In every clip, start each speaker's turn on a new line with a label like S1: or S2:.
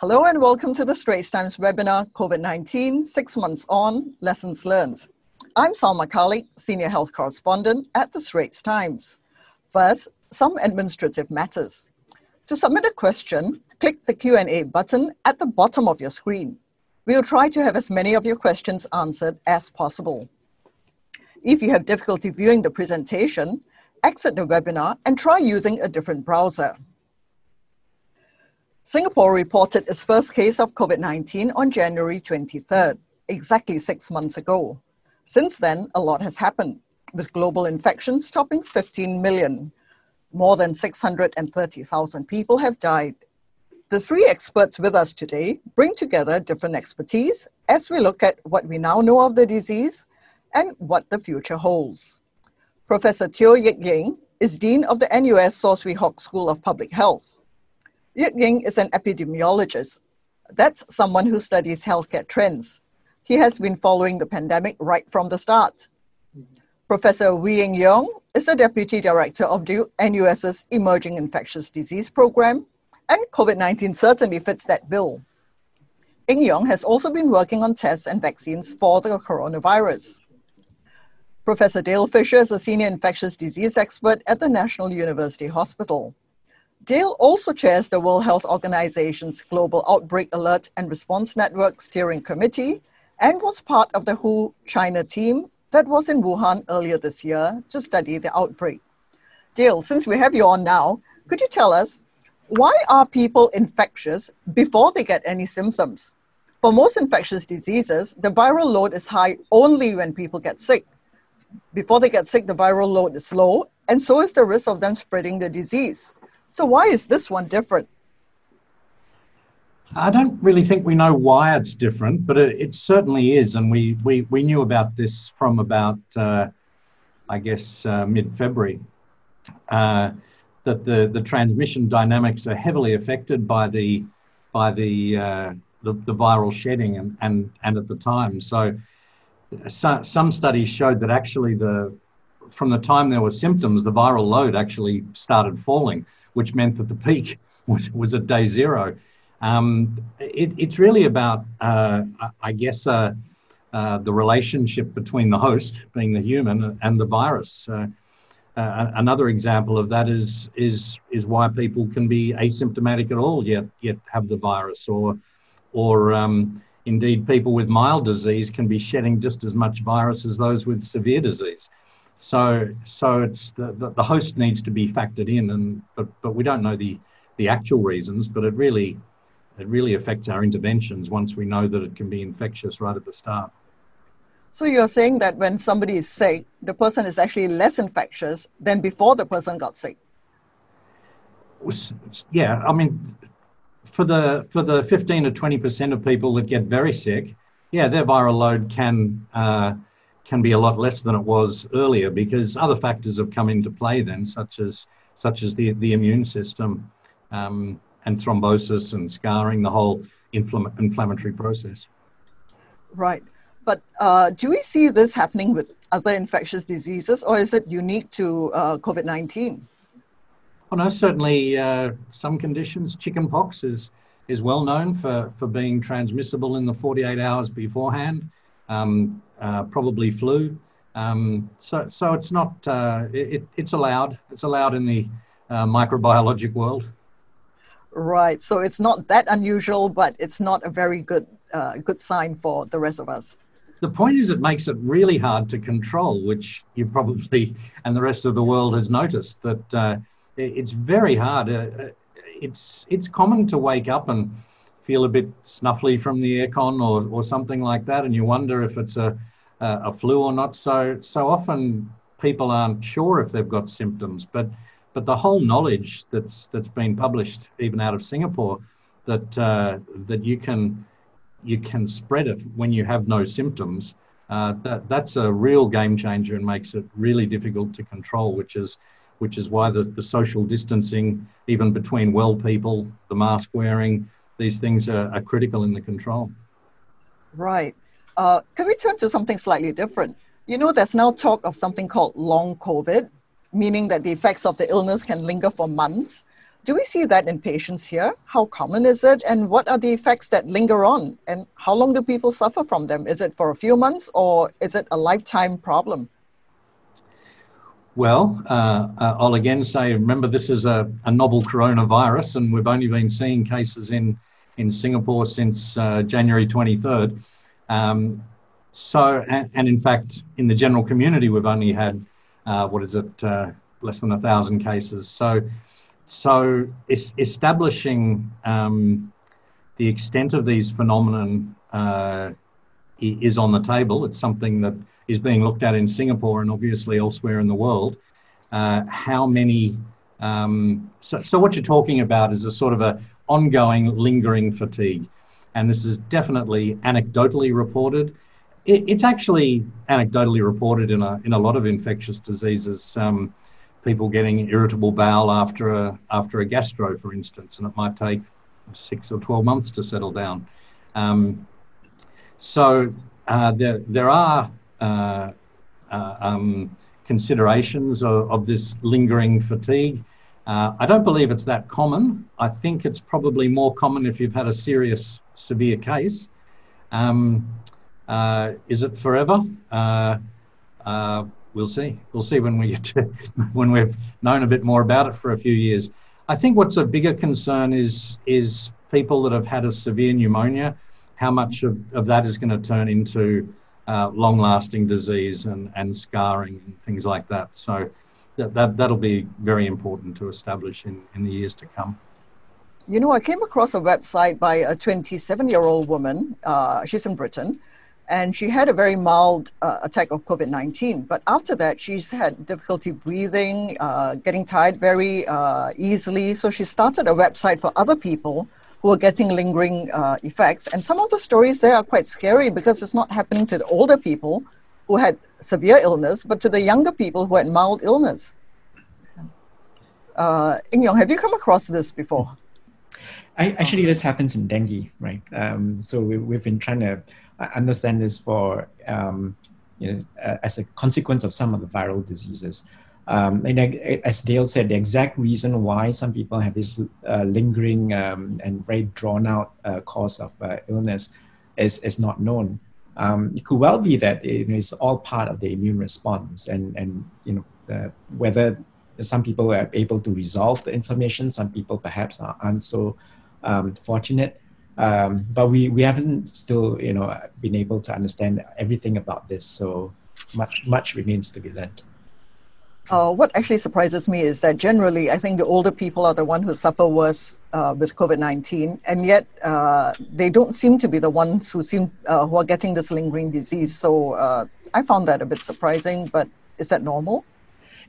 S1: Hello and welcome to the Straits Times webinar, COVID-19, Six Months On, Lessons Learned. I'm Salma Khalik, Senior Health Correspondent at the Straits Times. First, some administrative matters. To submit a question, click the Q&A button at the bottom of your screen. We'll try to have as many of your questions answered as possible. If you have difficulty viewing the presentation, exit the webinar and try using a different browser. Singapore reported its first case of COVID-19 on January 23rd, exactly six months ago. Since then, a lot has happened, with global infections topping 15 million. More than 630,000 people have died. The three experts with us today bring together different expertise as we look at what we now know of the disease and what the future holds. Professor Teo Yik Ying is Dean of the NUS Saw Swee Hock School of Public Health. Yik Ying is an epidemiologist. That's someone who studies healthcare trends. He has been following the pandemic right from the start. Professor Ooi Eng Eong is the Deputy Director of the NUS's Emerging Infectious Disease Program, and COVID 19 certainly fits that bill. Eng Leong has also been working on tests and vaccines for the coronavirus. Professor Dale Fisher is a senior infectious disease expert at the National University Hospital. Dale also chairs the World Health Organization's Global Outbreak Alert and Response Network Steering Committee and was part of the WHO China team that was in Wuhan earlier this year to study the outbreak. Dale, since we have you on now, could you tell us why are people infectious before they get any symptoms? For most infectious diseases, the viral load is high only when people get sick. Before they get sick, the viral load is low, and so is the risk of them spreading the disease. So, why is this one different?
S2: I don't really think we know why it's different, but it, it certainly is. And we, we, we knew about this from about, uh, I guess, uh, mid February, uh, that the, the transmission dynamics are heavily affected by the, by the, uh, the, the, viral shedding and, and, and at the time. So, so, some studies showed that actually the, from the time there were symptoms, the viral load actually started falling, which meant that the peak was, was at day zero. Um, it, it's really about, uh, I guess, uh, uh, the relationship between the host, being the human, and the virus. Uh, uh, another example of that is is is why people can be asymptomatic at all yet yet have the virus, or or um, indeed people with mild disease can be shedding just as much virus as those with severe disease. So so it's the, the, the host needs to be factored in, and but but we don't know the the actual reasons, but it really it really affects our interventions once we know that it can be infectious right at the start.
S1: So you're saying that when somebody is sick, the person is actually less infectious than before the person got sick.
S2: Yeah, I mean, for the for the 15 to 20 percent of people that get very sick, yeah, their viral load can uh, can be a lot less than it was earlier because other factors have come into play then, such as such as the the immune system. Um, and thrombosis and scarring, the whole infl- inflammatory process.
S1: Right. But uh, do we see this happening with other infectious diseases, or is it unique to uh, COVID 19?
S2: Well, no, certainly uh, some conditions. Chickenpox is, is well known for, for being transmissible in the 48 hours beforehand, um, uh, probably flu. Um, so, so it's not, uh, it, it's allowed. It's allowed in the uh, microbiologic world.
S1: Right. So it's not that unusual, but it's not a very good uh, good sign for the rest of us.
S2: The point is, it makes it really hard to control, which you probably and the rest of the world has noticed that uh, it's very hard. Uh, it's it's common to wake up and feel a bit snuffly from the aircon or or something like that, and you wonder if it's a a, a flu or not. So so often people aren't sure if they've got symptoms, but but the whole knowledge that's that's been published, even out of Singapore, that uh, that you can you can spread it when you have no symptoms. Uh, that that's a real game changer and makes it really difficult to control. Which is which is why the, the social distancing, even between well people, the mask wearing, these things are, are critical in the control.
S1: Right. Uh, can we turn to something slightly different? You know, there's now talk of something called long COVID, meaning that the effects of the illness can linger for months. Do we see that in patients here? How common is it? And what are the effects that linger on? And how long do people suffer from them? Is it for a few months or is it a lifetime problem?
S2: Well, uh, uh, I'll again say, remember, this is a, a, novel coronavirus, and we've only been seeing cases in, in Singapore since uh, January 23rd. Um, so, and, and, in fact, in the general community, we've only had, uh, what is it, uh, less than a thousand cases. So, so es- establishing um, the extent of these phenomenon uh, is on the table. It's something that is being looked at in Singapore and obviously elsewhere in the world. Uh, how many? Um, so, so what you're talking about is a sort of a ongoing, lingering fatigue, and this is definitely anecdotally reported. It, it's actually anecdotally reported in a in a lot of infectious diseases. Um, people getting irritable bowel after a after a gastro, for instance, and it might take six or twelve months to settle down. Um, so uh, there there are uh, uh, um, considerations of, of, this lingering fatigue. Uh, I don't believe it's that common. I think it's probably more common if you've had a serious, severe case. Um, is it forever? we'll see. We'll see when we get to when we've known a bit more about it for a few years. I think what's a bigger concern is is people that have had a severe pneumonia. How much of, of that is going to turn into uh, long-lasting disease and, and scarring and things like that. So that, that that'll be very important to establish in, in the years to come.
S1: You know, I came across a website by a 27-year-old woman. Uh, she's in Britain, and she had a very mild uh, attack of COVID 19. But after that, she's had difficulty breathing, uh, getting tired very uh, easily. So she started a website for other people who are getting lingering uh, effects. And some of the stories there are quite scary because it's not happening to the older people who had severe illness, but to the younger people who had mild illness. Uh, Eong, have you come across this before?
S3: I, actually, this happens in dengue, right? Um, so we, we've been trying to uh, understand this for um, you know, uh, as a consequence of some of the viral diseases. Um, and as Dale said, the exact reason why some people have this uh, lingering um, and very drawn out uh, cause of uh, illness is, is not known. Um, it could well be that it is all part of the immune response, and and you know uh, whether some people are able to resolve the inflammation, some people perhaps are, aren't so um, fortunate. Um, but we, we haven't still you know been able to understand everything about this, so much much remains to be learned.
S1: Uh, what actually surprises me is that generally, I think the older people are the ones who suffer worse uh, with COVID nineteen, and yet uh, they don't seem to be the ones who seem uh, who are getting this lingering disease. So uh, I found that a bit surprising. But is that normal?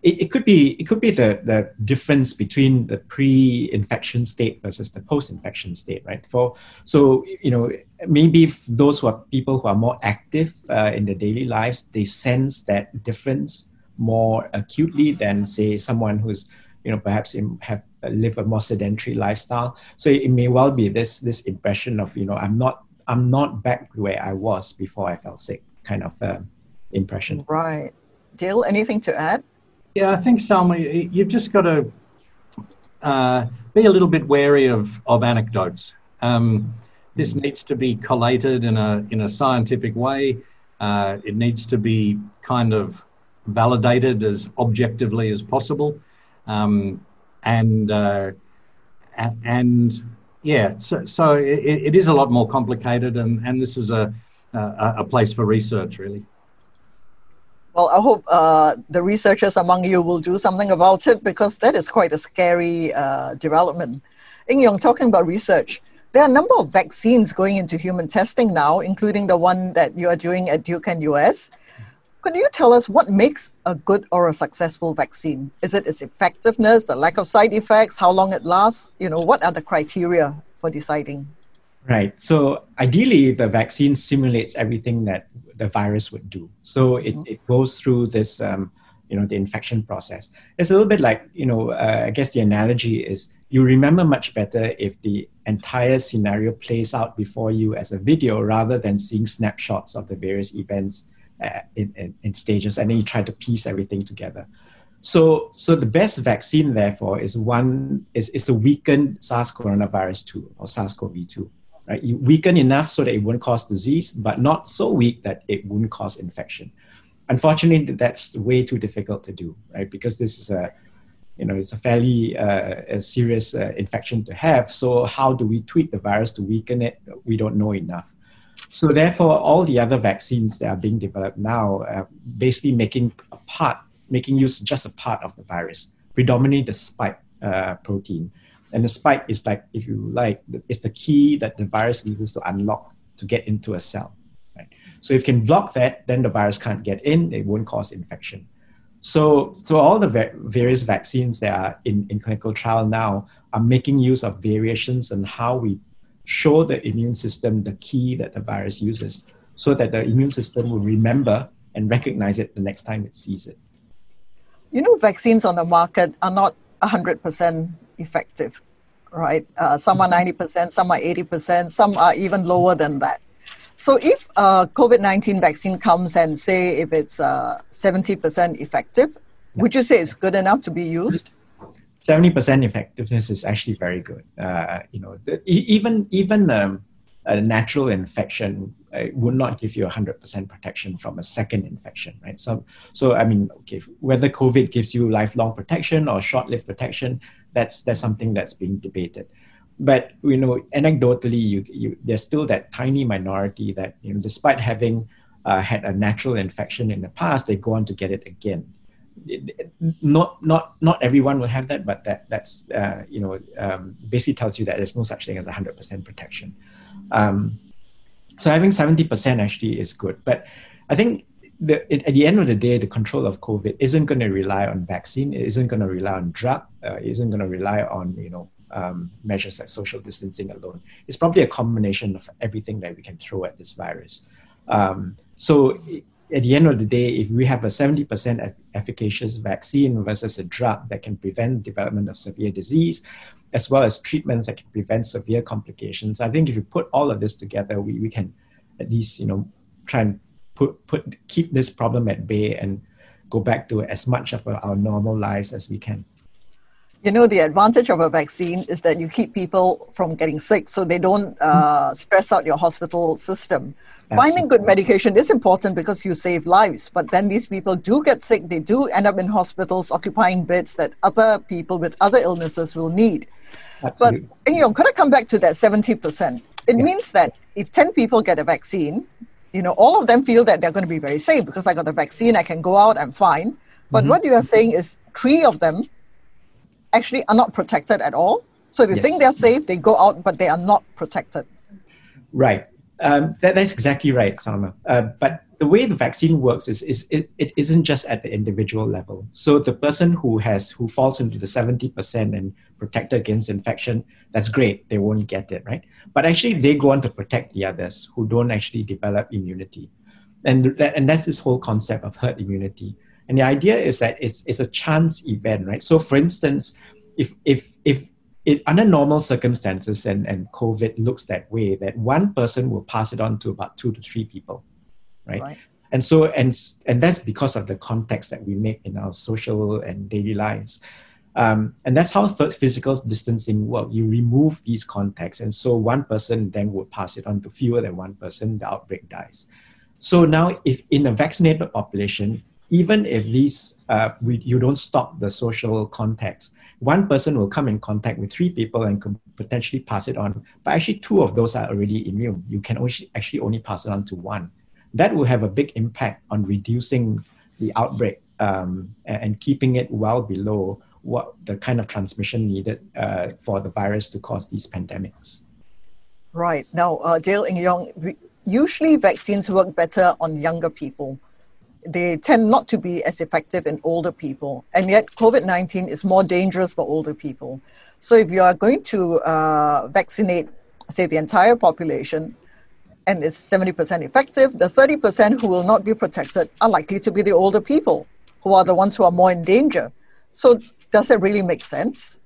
S3: It, it could be. It could be the the difference between the pre-infection state versus the post-infection state, right? For so you know maybe those who are people who are more active uh, in their daily lives, they sense that difference more acutely than say someone who's you know perhaps in, have uh, live a more sedentary lifestyle. So it may well be this this impression of you know i'm not i'm not back where i was before i fell sick kind of uh, impression.
S1: Right. Dale anything to add?
S2: Yeah i think Salma, you've just got to uh, be a little bit wary of of anecdotes. Um, this mm. needs to be collated in a in a scientific way. Uh, it needs to be kind of validated as objectively as possible. Um, and uh, and yeah, so, so it, it is a lot more complicated, and, and this is a, a, a place for research, really.
S1: Well, I hope uh, the researchers among you will do something about it because that is quite a scary uh, development. Eng Eong, talking about research, there are a number of vaccines going into human testing now, including the one that you are doing at Duke-NUS. Could you tell us what makes a good or a successful vaccine? Is it its effectiveness, the lack of side effects, how long it lasts? You know, what are the criteria for deciding?
S3: Right. So ideally, the vaccine simulates everything that the virus would do. So it, mm-hmm. it goes through this, um, you know, the infection process. It's a little bit like, you know, uh, I guess the analogy is you remember much better if the entire scenario plays out before you as a video rather than seeing snapshots of the various events in, in, in, stages and then you try to piece everything together So, so the best vaccine, therefore, is one is, is a weakened SARS coronavirus 2 or SARS-CoV-2. Right? You weaken enough so that it won't cause disease, but not so weak that it wouldn't cause infection. Unfortunately, that's way too difficult to do, right? Because this is a you know, it's a fairly uh, a serious uh, infection to have. So how do we tweak the virus to weaken it? We don't know enough. So therefore, all the other vaccines that are being developed now are basically making a part, making use just a part of the virus, predominantly the spike uh, protein. And the spike is like, if you like, it's the key that the virus uses to unlock to get into a cell. Right? So if you can block that, then the virus can't get in, it won't cause infection. So, so all the va- various vaccines that are in, in clinical trial now are making use of variations and how we show the immune system the key that the virus uses so that the immune system will remember and recognize it the next time it sees it.
S1: You know, vaccines on the market are not 100% effective, right? Uh, some are 90%, some are 80%, some are even lower than that. So if a COVID-19 vaccine comes and say if it's uh, 70% effective, would you say it's good enough to be used?
S3: 70% effectiveness is actually very good. Uh, you know, the, even even um, a natural infection uh, would not give you 100% protection from a second infection, right? So, so I mean, okay, whether COVID gives you lifelong protection or short-lived protection, that's that's something that's being debated but you know anecdotally you, you, there's still that tiny minority that you know despite having uh, had a natural infection in the past they go on to get it again not not not everyone will have that but that that's uh, you know um, basically tells you that there's no such thing as 100% protection um, so having 70% actually is good but i think the, it, at the end of the day, the control of COVID isn't going to rely on vaccine. It isn't going to rely on drug. Uh, it isn't going to rely on you know um, measures like social distancing alone. It's probably a combination of everything that we can throw at this virus. Um, so at the end of the day, if we have a 70% efficacious vaccine versus a drug that can prevent development of severe disease, as well as treatments that can prevent severe complications, I think if you put all of this together, we, we can at least, you know, try and put, put keep this problem at bay and go back to as much of our normal lives as we can.
S1: You know, the advantage of a vaccine is that you keep people from getting sick so they don't uh, stress out your hospital system. Absolutely. Finding good medication is important because you save lives, but then these people do get sick. They do end up in hospitals occupying beds that other people with other illnesses will need. Absolutely. But, you know, could I come back to that 70%? It yeah. means that if 10 people get a vaccine, you know, all of them feel that they're going to be very safe because I got the vaccine, I can go out, I'm fine. But mm-hmm. what you are saying is three of them actually are not protected at all. So they yes. think they're safe, they go out, but they are not protected.
S3: Right. Um, that, that's exactly right, Salma. Uh, but the way the vaccine works is, is it, it isn't just at the individual level. So the person who has who falls into the 70% and protected against infection, that's great. They won't get it, right? But actually they go on to protect the others who don't actually develop immunity. And, that, and that's this whole concept of herd immunity. And the idea is that it's, it's a chance event, right? So for instance, if, if, if it, under normal circumstances and, and COVID looks that way, that one person will pass it on to about two to three people, right? right. And so, and, and that's because of the context that we make in our social and daily lives. Um, and that's how physical distancing works. You remove these contexts, and so one person then would pass it on to fewer than one person, the outbreak dies. So now, if in a vaccinated population, even if these uh, we, you don't stop the social context, one person will come in contact with three people and can potentially pass it on. But actually, two of those are already immune. You can actually only pass it on to one. That will have a big impact on reducing the outbreak um, and keeping it well below what the kind of transmission needed uh, for the virus to cause these pandemics.
S1: Right. Now, uh, Dale Eng Eong, usually vaccines work better on younger people they tend not to be as effective in older people. And yet, COVID 19 is more dangerous for older people. So, if you are going to uh, vaccinate, say, the entire population, and it's 70% effective, the 30% who will not be protected are likely to be the older people, who are the ones who are more in danger. So, does it really make sense?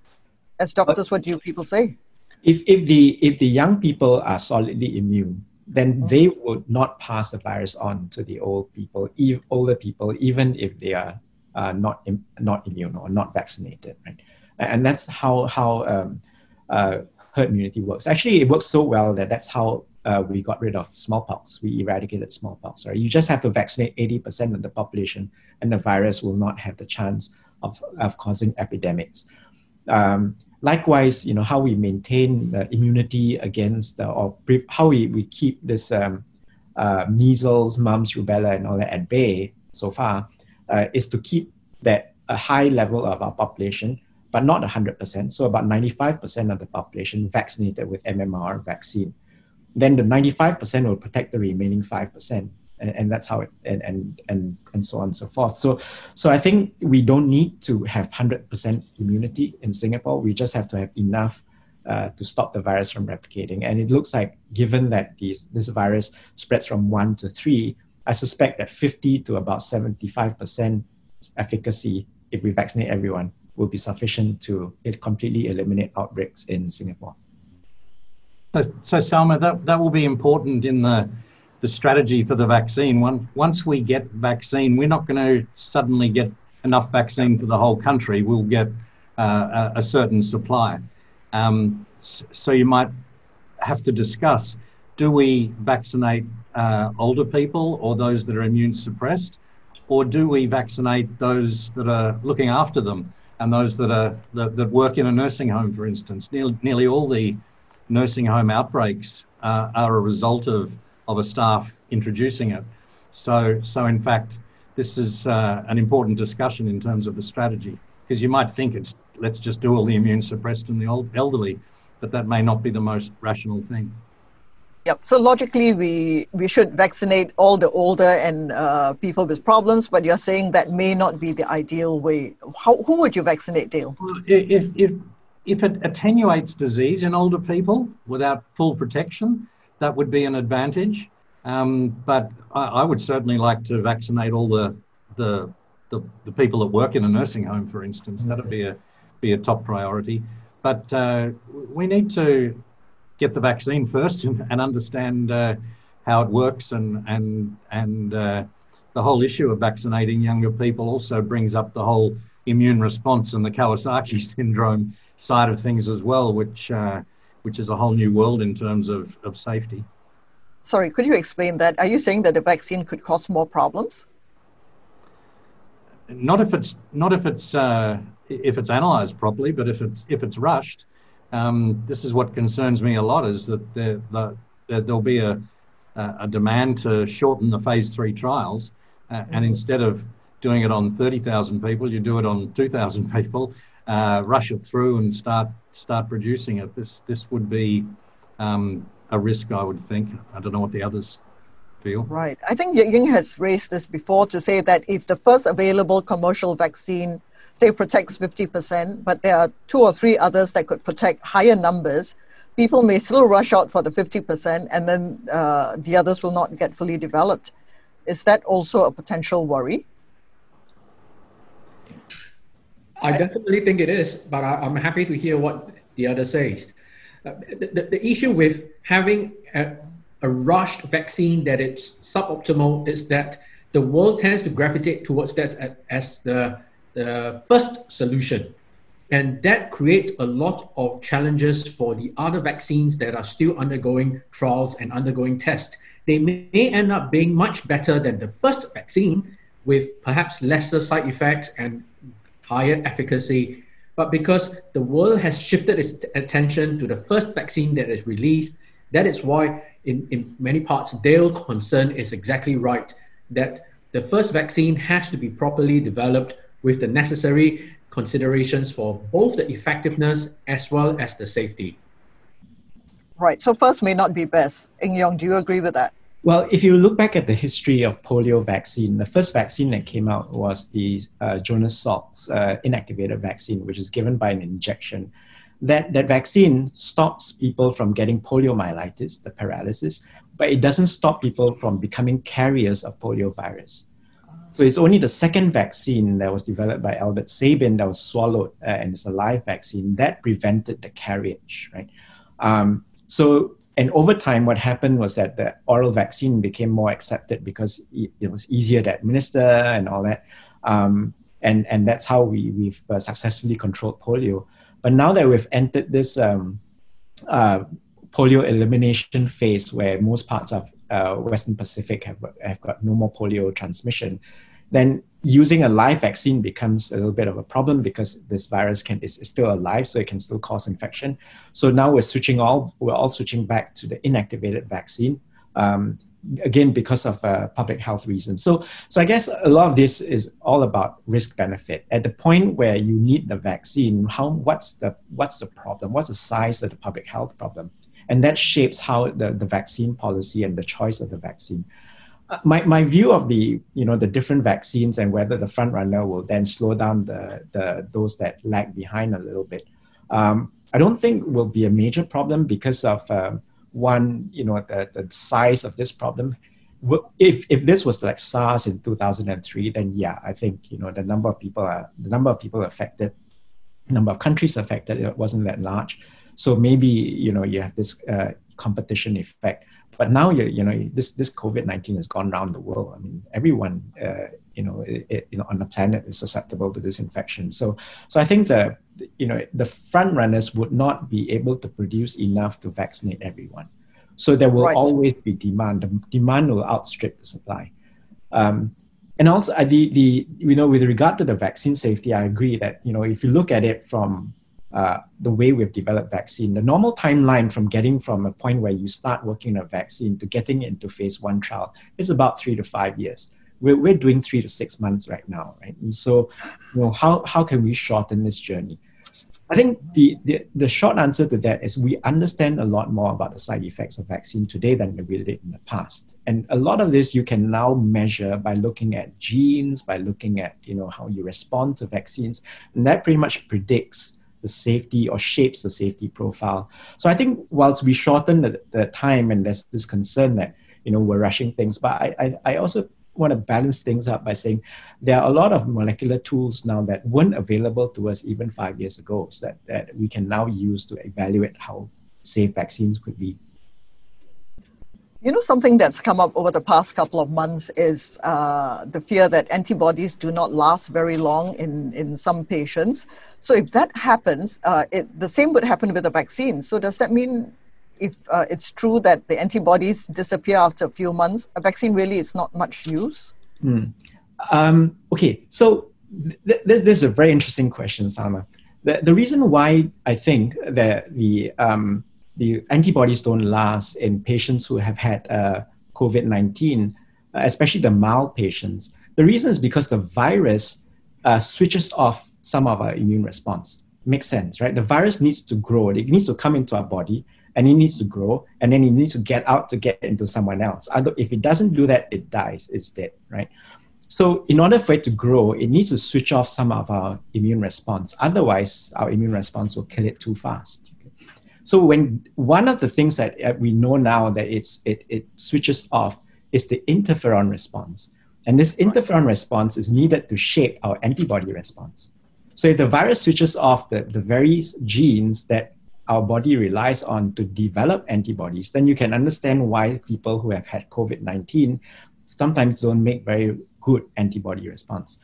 S1: As doctors, what do you people say?
S3: If, if, the, if the young people are solidly immune, then mm-hmm. they would not pass the virus on to the old people, e- older people, even if they are uh, not not immune or not vaccinated, right? And that's how how um, uh, herd immunity works. Actually, it works so well that that's how uh, we got rid of smallpox. We eradicated smallpox. Right? You just have to vaccinate 80% of the population, and the virus will not have the chance of, of causing epidemics. Um, likewise, you know how we maintain immunity against or pre- how we, we keep this um, uh, measles, mumps, rubella, and all that at bay so far uh, is to keep that a high level of our population, but not 100%. So about 95% of the population vaccinated with MMR vaccine then the 95% will protect the remaining 5% and, and that's how it and, and and and so on and so forth. So so i think we don't need to have 100% immunity in singapore. We just have to have enough uh, to stop the virus from replicating. And it looks like given that these, this virus spreads from 1 to 3 i suspect that 50 to about 75% efficacy if we vaccinate everyone will be sufficient to completely eliminate outbreaks in singapore.
S2: So, so Salma, that, that will be important in the, the strategy for the vaccine. One, once we get vaccine, we're not going to suddenly get enough vaccine for the whole country. We'll get uh, a, a, certain supply. Um, so you might have to discuss, do we vaccinate uh, older people or those that are immune suppressed? Or do we vaccinate those that are looking after them and those that are that, that work in a nursing home, for instance? Nearly, nearly all the nursing home outbreaks uh, are a result of, of a staff introducing it. So, so in fact, this is uh, an important discussion in terms of the strategy because you might think it's let's just do all the immune suppressed and the old elderly, but that may not be the most rational thing.
S1: Yep. So logically, we we should vaccinate all the older and uh, people with problems, but you're saying that may not be the ideal way. How who would you vaccinate, Dale?
S2: Well, If if if it attenuates disease in older people without full protection, that would be an advantage. Um, but I, I, would certainly like to vaccinate all the, the, the, the, people that work in a nursing home, for instance. That'd be a, be a top priority. But uh, we need to get the vaccine first and, and understand uh, how it works and, and, and uh, the whole issue of vaccinating younger people also brings up the whole immune response and the Kawasaki syndrome side of things as well, which uh, which is a whole new world in terms of, of safety.
S1: Sorry, could you explain that? Are you saying that the vaccine could cause more problems?
S2: Not if it's not if it's uh, if it's analysed properly, but if it's if it's rushed, um, this is what concerns me a lot: is that there, the, there'll be a a demand to shorten the phase three trials, uh, mm-hmm. and instead of doing it on 30,000 people, you do it on 2,000 people, uh, rush it through and start start producing it. This this would be um, a risk, I would think. I don't know what the others feel.
S1: Right. I think Ying has raised this before to say that if the first available commercial vaccine, say, protects 50%, but there are two or three others that could protect higher numbers, people may still rush out for the 50% and then uh, the others will not get fully developed. Is that also a potential worry?
S4: I definitely think it is, but I, am happy to hear what the other says. Uh, the, the, the, issue with having a, a rushed vaccine that it's suboptimal is that the world tends to gravitate towards that as the, the first solution. And that creates a lot of challenges for the other vaccines that are still undergoing trials and undergoing tests. They may end up being much better than the first vaccine with perhaps lesser side effects and higher efficacy. But because the world has shifted its attention to the first vaccine that is released, that is why, in, in many parts, Dale's concern is exactly right that the first vaccine has to be properly developed with the necessary considerations for both the effectiveness as well as the safety.
S1: Right. So first may not be best. Eng Eong, do you agree with that?
S3: Well, if you look back at the history of polio vaccine, the first vaccine that came out was the uh, Jonas Salk's uh, inactivated vaccine, which is given by an injection. That, that vaccine stops people from getting poliomyelitis, the paralysis, but it doesn't stop people from becoming carriers of poliovirus. So it's only the second vaccine that was developed by Albert Sabin that was swallowed uh, and it's a live vaccine that prevented the carriage, right? Um, so, and over time, what happened was that the oral vaccine became more accepted because it was easier to administer and all that. Um, and and that's how we we've uh, successfully controlled polio. But now that we've entered this um, uh, polio elimination phase, where most parts of uh, Western Pacific have have got no more polio transmission, then using a live vaccine becomes a little bit of a problem because this virus can is, still alive, so it can still cause infection. So now we're switching all we're all switching back to the inactivated vaccine. Um, again, because of uh, public health reasons. So, so I guess a lot of this is all about risk benefit. At the point where you need the vaccine, how what's the what's the problem? What's the size of the public health problem? And that shapes how the, the vaccine policy and the choice of the vaccine my, my view of the you know the different vaccines and whether the front runner will then slow down the, the those that lag behind a little bit um, i don't think will be a major problem because of um, one you know the, the size of this problem if if this was like SARS in 2003, then yeah, I think you know the number of people are the number of people affected, number of countries affected, it wasn't that large. So maybe you know you have this uh, competition effect. But now you you know this this COVID nineteen has gone around the world. I mean, everyone uh, you know it, it, you know on the planet is susceptible to this infection. So so I think the you know the front runners would not be able to produce enough to vaccinate everyone. So there will right. always be demand. The demand will outstrip the supply. Um, and also, the, the you know with regard to the vaccine safety, I agree that you know if you look at it from uh, the way we've developed vaccine. The normal timeline from getting from a point where you start working on a vaccine to getting into phase one trial is about three to five years. We're, we're doing three to six months right now, right? And so, you know, how, how can we shorten this journey? I think the, the, the short answer to that is we understand a lot more about the side effects of vaccine today than we did in the past. And a lot of this you can now measure by looking at genes, by looking at, you know, how you respond to vaccines. And that pretty much predicts the safety or shapes the safety profile. So I think whilst we shorten the, the time and there's this concern that you know we're rushing things, but I, I, I also want to balance things up by saying there are a lot of molecular tools now that weren't available to us even five years ago so that, that we can now use to evaluate how safe vaccines could be.
S1: You know, something that's come up over the past couple of months is uh, the fear that antibodies do not last very long in, in some patients. So, if that happens, uh, it, the same would happen with a vaccine. So, does that mean if uh, it's true that the antibodies disappear after a few months, a vaccine really is not much use?
S3: Hmm. Um, okay, so th- this, this, is a very interesting question, Salma. The, the reason why I think that the um, the antibodies don't last in patients who have had uh, COVID 19, uh, especially the mild patients. The reason is because the virus uh, switches off some of our immune response. Makes sense, right? The virus needs to grow, it needs to come into our body and it needs to grow and then it needs to get out to get into someone else. If it doesn't do that, it dies, it's dead, right? So, in order for it to grow, it needs to switch off some of our immune response. Otherwise, our immune response will kill it too fast. So when one of the things that uh, we know now that it's it, it switches off is the interferon response. And this interferon response is needed to shape our antibody response. So if the virus switches off the, the very genes that our body relies on to develop antibodies, then you can understand why people who have had COVID 19 sometimes don't make very good antibody response.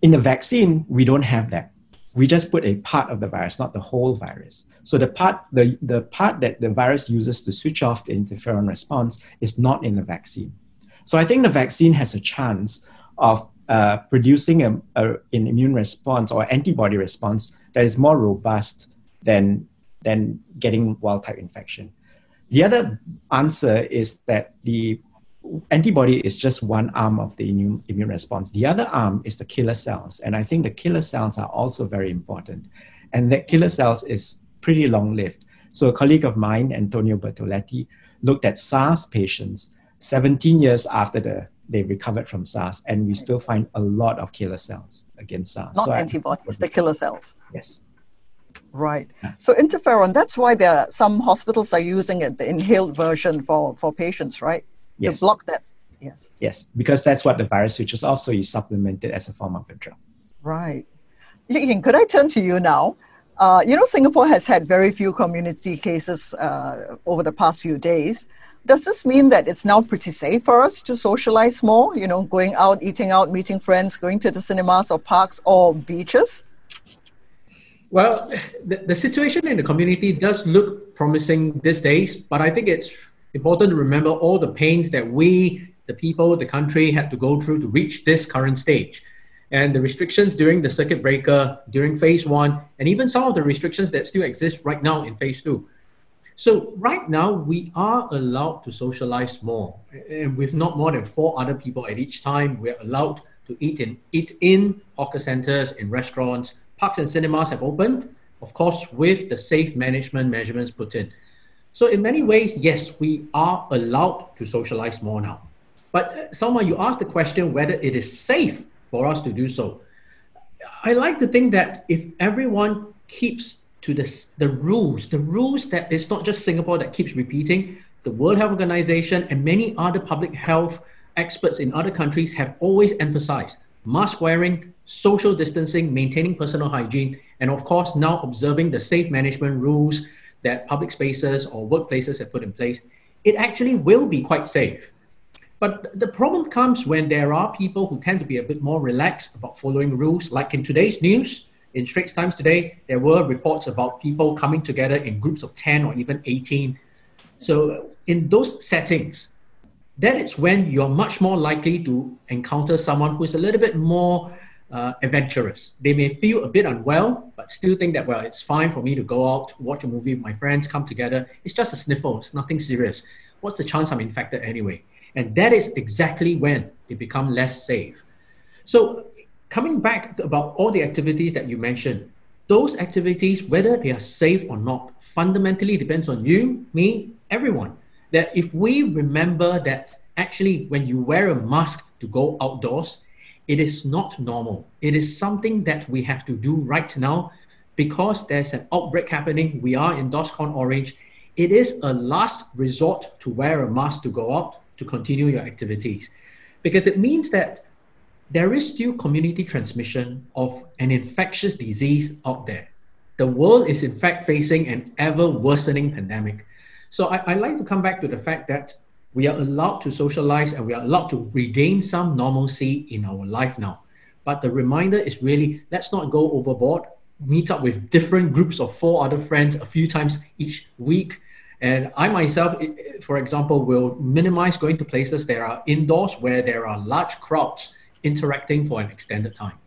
S3: In the vaccine, we don't have that we just put a part of the virus, not the whole virus. So the part, the, the part that the virus uses to switch off the interferon response is not in the vaccine. So I think the vaccine has a chance of uh, producing a, a, an immune response or antibody response that is more robust than, than getting wild type infection. The other answer is that the antibody is just one arm of the immune, immune response. The other arm is the killer cells. And I think the killer cells are also very important. And that killer cells is pretty long lived. So a colleague of mine, Antonio Bertoletti, looked at SARS patients 17 years after the, they recovered from SARS, and we still find a lot of killer cells against SARS.
S1: Not so antibodies, the killer cells.
S3: Yes.
S1: Right. So interferon, that's why there are, some hospitals are using it, the inhaled version for, for patients, right? Yes. to block that. Yes.
S3: Yes, because that's what the virus switches off. So you supplement it as a form of a drug.
S1: Right. Ying, could I turn to you now? Uh, you know, Singapore has had very few community cases uh, over the past few days. does this mean that it's now pretty safe for us to socialize more? You know, going out, eating out, meeting friends, going to the cinemas or parks or beaches?
S4: Well, the, the situation in the community does look promising these days, but I think it's important to remember all the pains that we, the people, the country, had to go through to reach this current stage. And the restrictions during the circuit breaker, during phase one, and even some of the restrictions that still exist right now in phase two. So right now we are allowed to socialize more, and with not more than four other people at each time. We're allowed to eat in eat in hawker centers, in restaurants, parks and cinemas have opened, of course, with the safe management measurements put in. So in many ways, yes, we are allowed to socialize more now. But uh, Salma, you asked the question whether it is safe for us to do so. I like to think that if everyone keeps to the, the rules, the rules that it's not just Singapore that keeps repeating, the World Health Organization and many other public health experts in other countries have always emphasized mask wearing, social distancing, maintaining personal hygiene, and of course, now observing the safe management rules that public spaces or workplaces have put in place, it actually will be quite safe. But the problem comes when there are people who tend to be a bit more relaxed about following rules, like in today's news in Straits Times today, there were reports about people coming together in groups of 10 or even 18. So, in those settings, that is when you're much more likely to encounter someone who's a little bit more uh, adventurous. They may feel a bit unwell, but still think that, well, it's fine for me to go out, watch a movie with my friends, come together. It's just a sniffle, it's nothing serious. What's the chance I'm infected anyway? And that is exactly when they become less safe. So coming back about all the activities that you mentioned, those activities, whether they are safe or not, fundamentally depends on you, me, everyone. That if we remember that actually when you wear a mask to go outdoors, it is not normal. It is something that we have to do right now because there's an outbreak happening. We are in DORSCON Orange. It is a last resort to wear a mask to go out to continue your activities because it means that there is still community transmission of an infectious disease out there. The world is, in fact, facing an ever worsening pandemic. So I, I like to come back to the fact that we are allowed to socialize and we are allowed to regain some normalcy in our life now. But the reminder is really let's not go overboard. Meet up with different groups of four other friends a few times each week. And I myself, for example, will minimize going to places that are indoors where there are large crowds interacting for an extended time.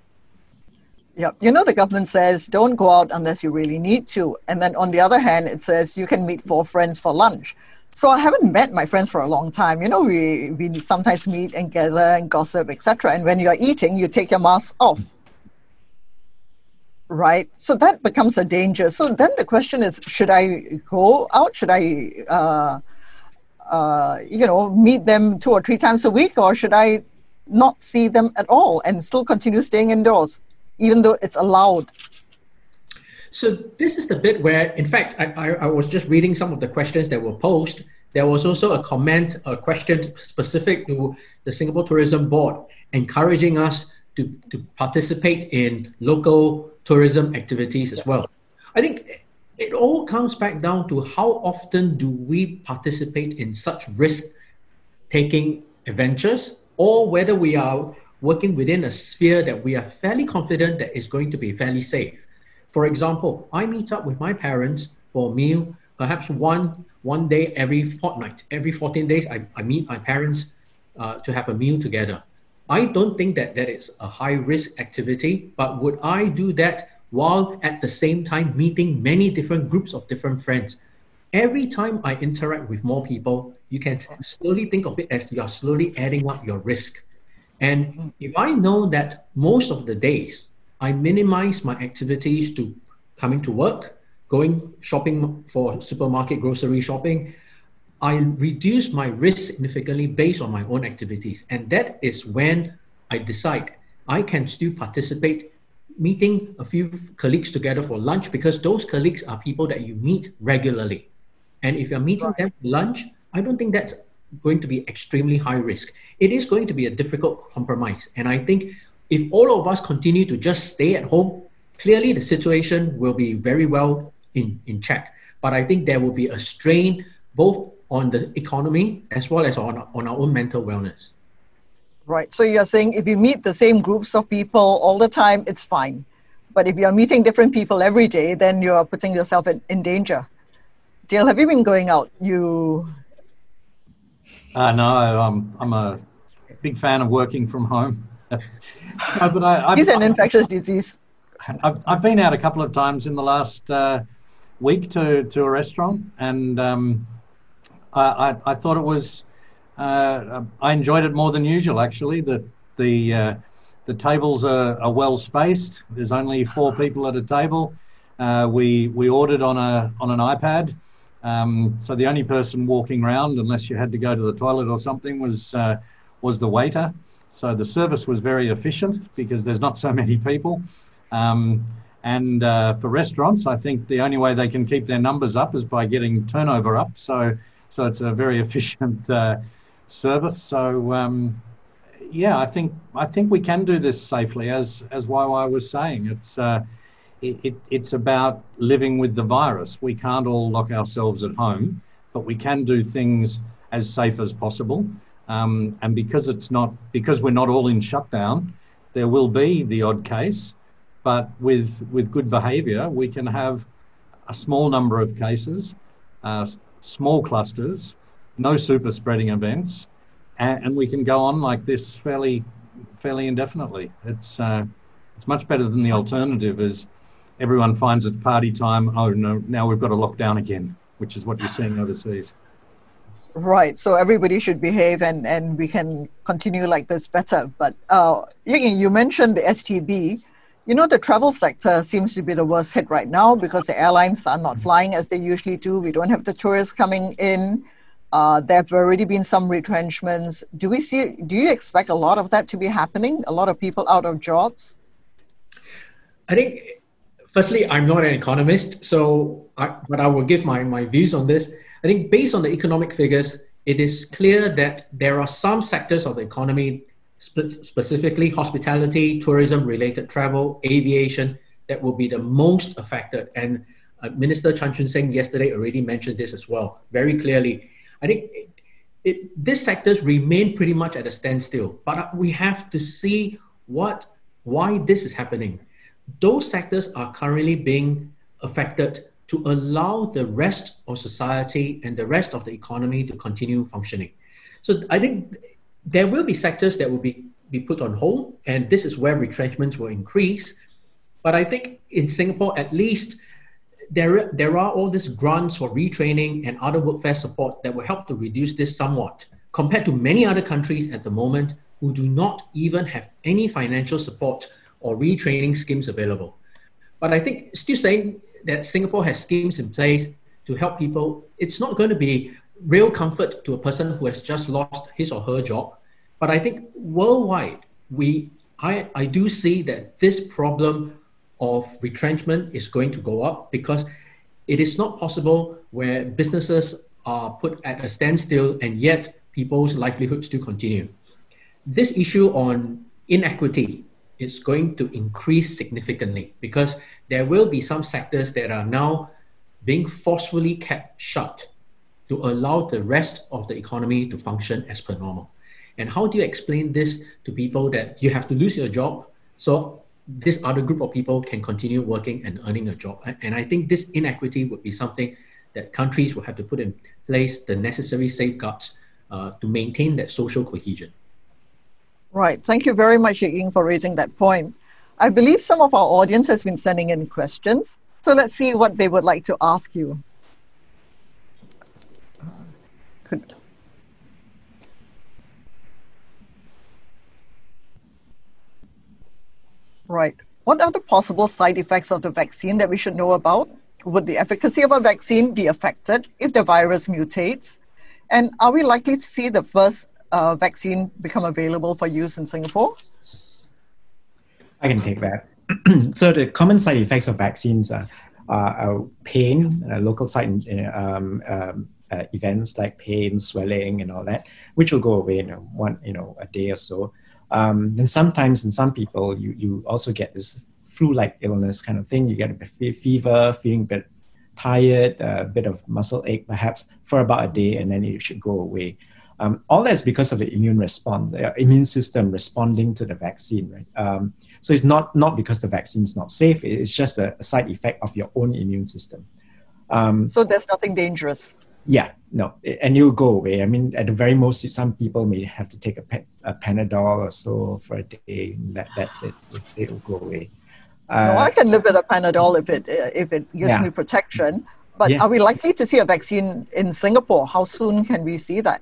S1: Yeah, you know, the government says don't go out unless you really need to. And then on the other hand, it says you can meet four friends for lunch. So I haven't met my friends for a long time. You know, we, we sometimes meet and gather and gossip, etc. And when you're eating, you take your mask off. Right? So that becomes a danger. So then the question is, should I go out? Should I, uh, uh, you know, meet them two or three times a week? Or should I not see them at all and still continue staying indoors, even though it's allowed.
S4: So this is the bit where, in fact, I, I, I, was just reading some of the questions that were posed. There was also a comment, a question specific to the Singapore Tourism Board, encouraging us to, to participate in local tourism activities as well. I think it all comes back down to how often do we participate in such risk-taking adventures or whether we are working within a sphere that we are fairly confident that is going to be fairly safe. For example, I meet up with my parents for a meal, perhaps one one day every fortnight. Every 14 days, I, I meet my parents uh, to have a meal together. I don't think that that is a high risk activity, but would I do that while at the same time meeting many different groups of different friends? Every time I interact with more people, you can slowly think of it as you are slowly adding up your risk. And if I know that most of the days I minimize my activities to coming to work, going shopping for supermarket grocery shopping, I reduce my risk significantly based on my own activities. And that is when I decide I can still participate meeting a few colleagues together for lunch because those colleagues are people that you meet regularly. And if you're meeting them for lunch, I don't think that's going to be extremely high risk. It is going to be a difficult compromise. And I think if all of us continue to just stay at home, clearly the situation will be very well in, in check. But I think there will be a strain both on the economy as well as on, on our own mental wellness.
S1: Right. So you're saying if you meet the same groups of people all the time, it's fine. But if you're meeting different people every day, then you're putting yourself in, in danger. Dale, have you been going out? You.
S2: Uh, no, I'm, I'm a big fan of working from home. no,
S1: but I, He's an infectious disease.
S2: I've, I've been out a couple of times in the last uh, week to, to a restaurant, and um, I, I, I, thought it was, uh, I enjoyed it more than usual actually. The, the, uh, the tables are, are, well spaced, there's only four people at a table. Uh, we, we ordered on, a, on an iPad. Um, so the only person walking around, unless you had to go to the toilet or something, was, uh, was the waiter. So the service was very efficient because there's not so many people. Um, and uh, for restaurants, I think the only way they can keep their numbers up is by getting turnover up. So, so it's a very efficient uh, service. So, um, yeah, I think I think we can do this safely, as as YY was saying. It's uh, it, it, it's about living with the virus. We can't all lock ourselves at home, but we can do things as safe as possible. Um, and because it's not because we're not all in shutdown, there will be the odd case but with, with good behaviour, we can have a small number of cases, uh, small clusters, no super spreading events, and, and, we can go on like this fairly, fairly indefinitely. It's, uh, it's much better than the alternative is everyone finds it party time. Oh no, now we've got to lock down again, which is what you're seeing overseas.
S1: Right. So everybody should behave and, and we can continue like this better. But uh, you mentioned the STB. You know, the travel sector seems to be the worst hit right now because the airlines are not flying as they usually do. We don't have the tourists coming in. Uh, there have already been some retrenchments. Do we see? Do you expect a lot of that to be happening? A lot of people out of jobs.
S4: I think, firstly, I'm not an economist, so I, but I will give my my views on this. I think based on the economic figures, it is clear that there are some sectors of the economy specifically hospitality, tourism related travel, aviation, that will be the most affected. And uh, Minister Chan Chun Sing yesterday already mentioned this as well, very clearly. I think it, it, these sectors remain pretty much at a standstill, but we have to see what why this is happening. Those sectors are currently being affected to allow the rest of society and the rest of the economy to continue functioning. So I think there will be sectors that will be, be put on hold, and this is where retrenchments will increase. But I think in Singapore, at least, there, there are all these grants for retraining and other workforce support that will help to reduce this somewhat compared to many other countries at the moment who do not even have any financial support or retraining schemes available. But I think still saying that Singapore has schemes in place to help people, it's not going to be real comfort to a person who has just lost his or her job. But I think worldwide, we I, I do see that this problem of retrenchment is going to go up because it is not possible where businesses are put at a standstill and yet people's livelihoods still continue. This issue on inequity is going to increase significantly because there will be some sectors that are now being forcefully kept shut to allow the rest of the economy to function as per normal. And how do you explain this to people that you have to lose your job so this other group of people can continue working and earning a job? And I think this inequity would be something that countries will have to put in place the necessary safeguards uh, to maintain that social cohesion.
S1: Right. Thank you very much, Ying, for raising that point. I believe some of our audience has been sending in questions. So let's see what they would like to ask you. Could Right. What are the possible side effects of the vaccine that we should know about? Would the efficacy of a vaccine be affected if the virus mutates? And are we likely to see the first uh, vaccine become available for use in Singapore?
S3: I can take that. so the common side effects of vaccines are, are pain, local side um, um, uh, events like pain, swelling, and all that, which will go away in one, you know, a day or so. Um, then sometimes in some people, you, you also get this flu-like illness kind of thing. You get a fever, feeling a bit tired, a bit of muscle ache perhaps for about a day, and then it should go away. Um, all that's because of the immune response, the immune system responding to the vaccine, right? Um, so it's not not because the vaccine is not safe; it's just a, a, side effect of your own immune system.
S1: Um, so there's nothing dangerous.
S3: Yeah, no, and you'll go away. I mean, at the very most, some people may have to take a, pe- a Panadol or so for a day. That that's it. it will go away.
S1: Uh, no, I can live with a Panadol if it if it gives yeah. me protection. But yeah. are we likely to see a vaccine in Singapore? How soon can we see that?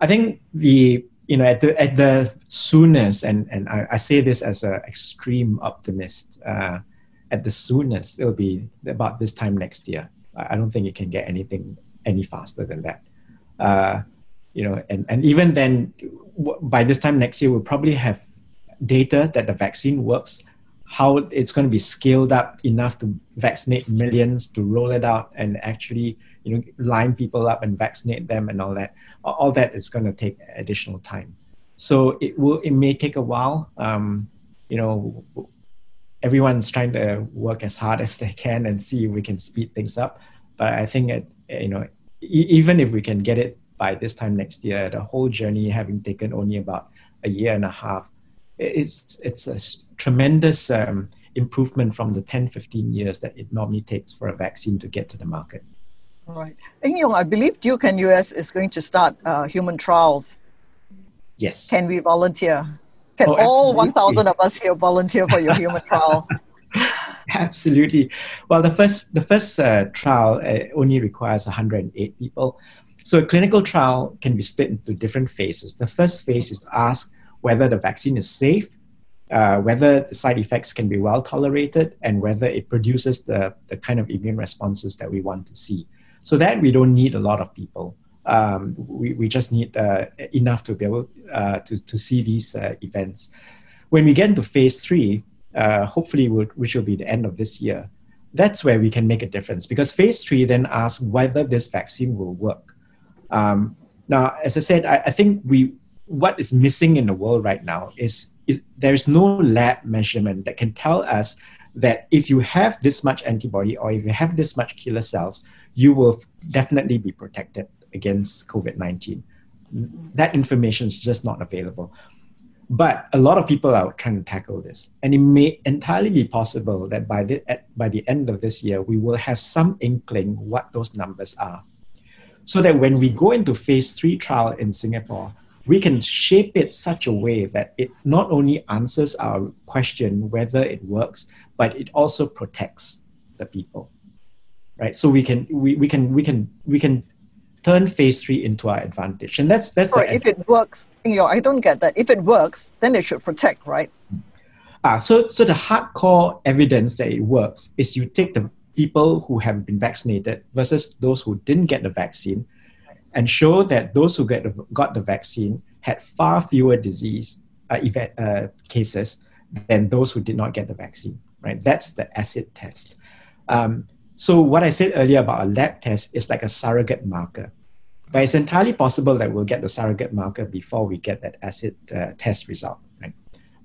S3: I think the you know at the at the soonest, and and I, I say this as an extreme optimist. Uh, at the soonest, it'll be about this time next year. I don't think it can get anything any faster than that. Uh, you know, and, and even then, by this time next year, we'll probably have data that the vaccine works, how it's going to be scaled up enough to vaccinate millions, to roll it out and actually, you know, line people up and vaccinate them and all that. All that is going to take additional time. So it will, it may take a while. Um, you know, everyone's trying to work as hard as they can and see if we can speed things up. But I think it, you know, even if we can get it by this time next year, the whole journey having taken only about a year and a half, it's it's a tremendous um, improvement from the 10, 15 years that it normally takes for a vaccine to get to the market.
S1: Right. Eng Eong, I believe Duke-NUS is going to start uh, human trials.
S3: Yes.
S1: Can we volunteer? Can oh, all 1,000 of us here volunteer for your human trial?
S3: Absolutely. Well, the first the first uh, trial uh, only requires 108 people. So a clinical trial can be split into different phases. The first phase is to ask whether the vaccine is safe, uh, whether the side effects can be well tolerated, and whether it produces the, the kind of immune responses that we want to see. So that we don't need a lot of people. Um, we, we just need uh, enough to be able uh, to, to see these uh, events. When we get into phase three, uh, hopefully which will be the end of this year, that's where we can make a difference because phase three then asks whether this vaccine will work. Um, now, as I said, I, I, think we what is missing in the world right now is, is there's no lab measurement that can tell us that if you have this much antibody or if you have this much killer cells, you will definitely be protected against COVID 19. That information is just not available. But a lot of people are trying to tackle this. And it may entirely be possible that by the, by the end of this year, we will have some inkling what those numbers are. So that when we go into phase three trial in Singapore, we can shape it such a way that it not only answers our question whether it works, but it also protects the people. Right? So we can we, we can we can we can turn phase three into our advantage. And that's that's
S1: right. If it works, you know, I don't get that. If it works, then it should protect, right?
S3: Ah, so so the hardcore evidence that it works is you take the people who have been vaccinated versus those who didn't get the vaccine, and show that those who get the, got the vaccine had far fewer disease uh, event, uh, cases than those who did not get the vaccine. Right, that's the acid test. Um, so what I said earlier about a lab test is like a surrogate marker. But it's entirely possible that we'll get the surrogate marker before we get that acid uh, test result, right?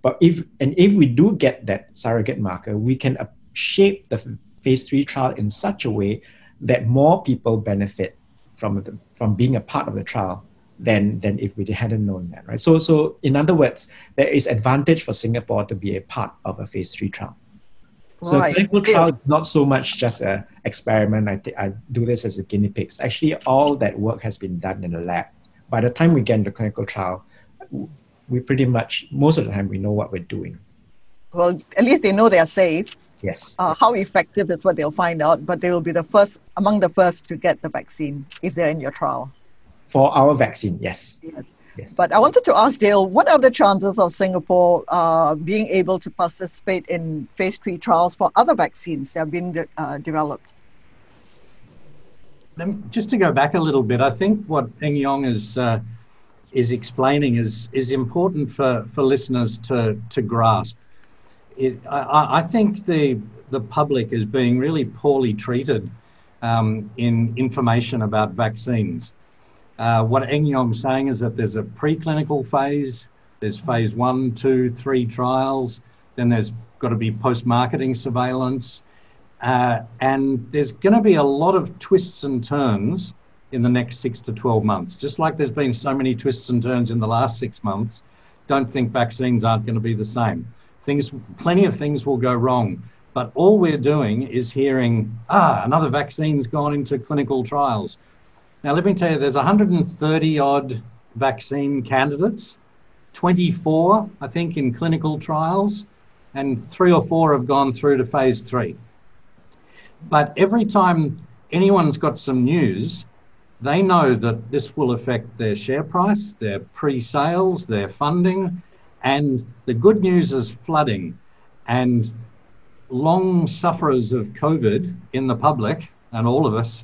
S3: But if and if we do get that surrogate marker, we can uh, shape the phase three trial in such a way that more people benefit from the, from being a part of the trial than than if we hadn't known that, right? So so in other words, there is advantage for Singapore to be a part of a phase three trial. So right. clinical trial is not so much just an experiment. I, th- I do this as a guinea pigs. Actually, all that work has been done in the lab. By the time we get into clinical trial, we pretty much most of the time we know what we're doing.
S1: Well, at least they know they are safe.
S3: Yes.
S1: Uh, how effective is what they'll find out, but they will be the first among the first to get the vaccine if they're in your trial.
S3: For our vaccine, yes.
S1: Yes. Yes. But I wanted to ask Dale, what are the chances of Singapore uh, being able to participate in phase three trials for other vaccines that have been de- uh, developed?
S2: Just to go back a little bit, I think what Eng Eong is uh, is explaining is is important for, for listeners to to grasp. It, I, I think the the public is being really poorly treated um, in information about vaccines. Uh, what Eng Eong's saying is that there's a preclinical phase, there's phase one, two, three trials, then there's got to be post marketing surveillance. Uh, and there's going to be a lot of twists and turns in the next six to 12 months. Just like there's been so many twists and turns in the last six months, don't think vaccines aren't going to be the same. Things, plenty of things will go wrong. But all we're doing is hearing, ah, another vaccine's gone into clinical trials. Now, let me tell you, there's 130 odd vaccine candidates, 24, I think, in clinical trials, and three or four have gone through to phase three. But every time anyone's got some news, they know that this will affect their share price, their pre sales, their funding, and the good news is flooding. And long sufferers of COVID in the public, and all of us,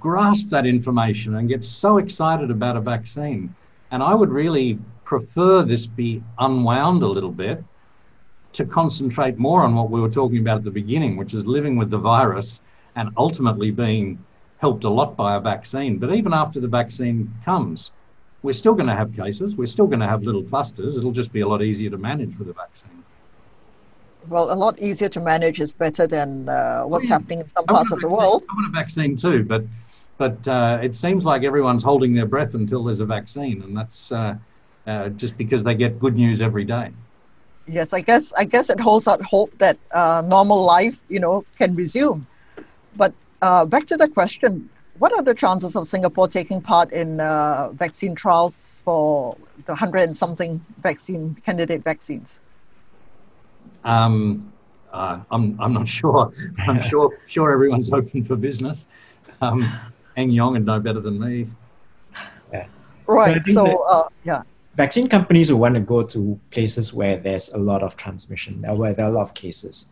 S2: grasp that information and get so excited about a vaccine. And I would really prefer this be unwound a little bit to concentrate more on what we were talking about at the beginning, which is living with the virus and ultimately being helped a lot by a vaccine. But even after the vaccine comes, we're still going to have cases, we're still going to have little clusters. It'll just be a lot easier to manage with a vaccine.
S1: Well, a lot easier to manage is better than uh, what's yeah. happening in some parts of the world.
S2: I want a vaccine too, but but uh, it seems like everyone's holding their breath until there's a vaccine, and that's uh, uh just because they get good news every day.
S1: Yes, I guess I guess it holds out hope that uh, normal life, you know, can resume. But uh, back to the question: What are the chances of Singapore taking part in vaccine trials for the hundred and something vaccine candidate vaccines?
S2: Um, uh, I'm, I'm not sure. I'm sure sure everyone's open for business. Um, Eng Eong would know better than me.
S1: Yeah. Right. So uh, yeah.
S3: Vaccine companies will want to go to places where there's a lot of transmission, uh, where there are a lot of cases,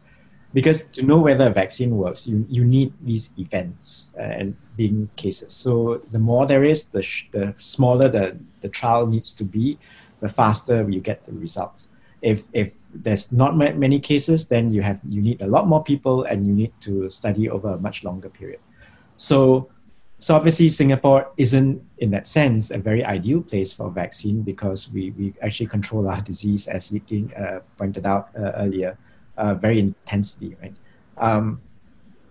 S3: because to know whether a vaccine works, you you need these events uh, and being cases. So the more there is, the sh- the smaller the the trial needs to be, the faster you get the results if if there's not many cases, then you have you need a lot more people and you need to study over a much longer period. So so obviously Singapore isn't in that sense a very ideal place for a vaccine because we, we actually control our disease as Ying uh, pointed out uh, earlier uh, very intensely, right? Um,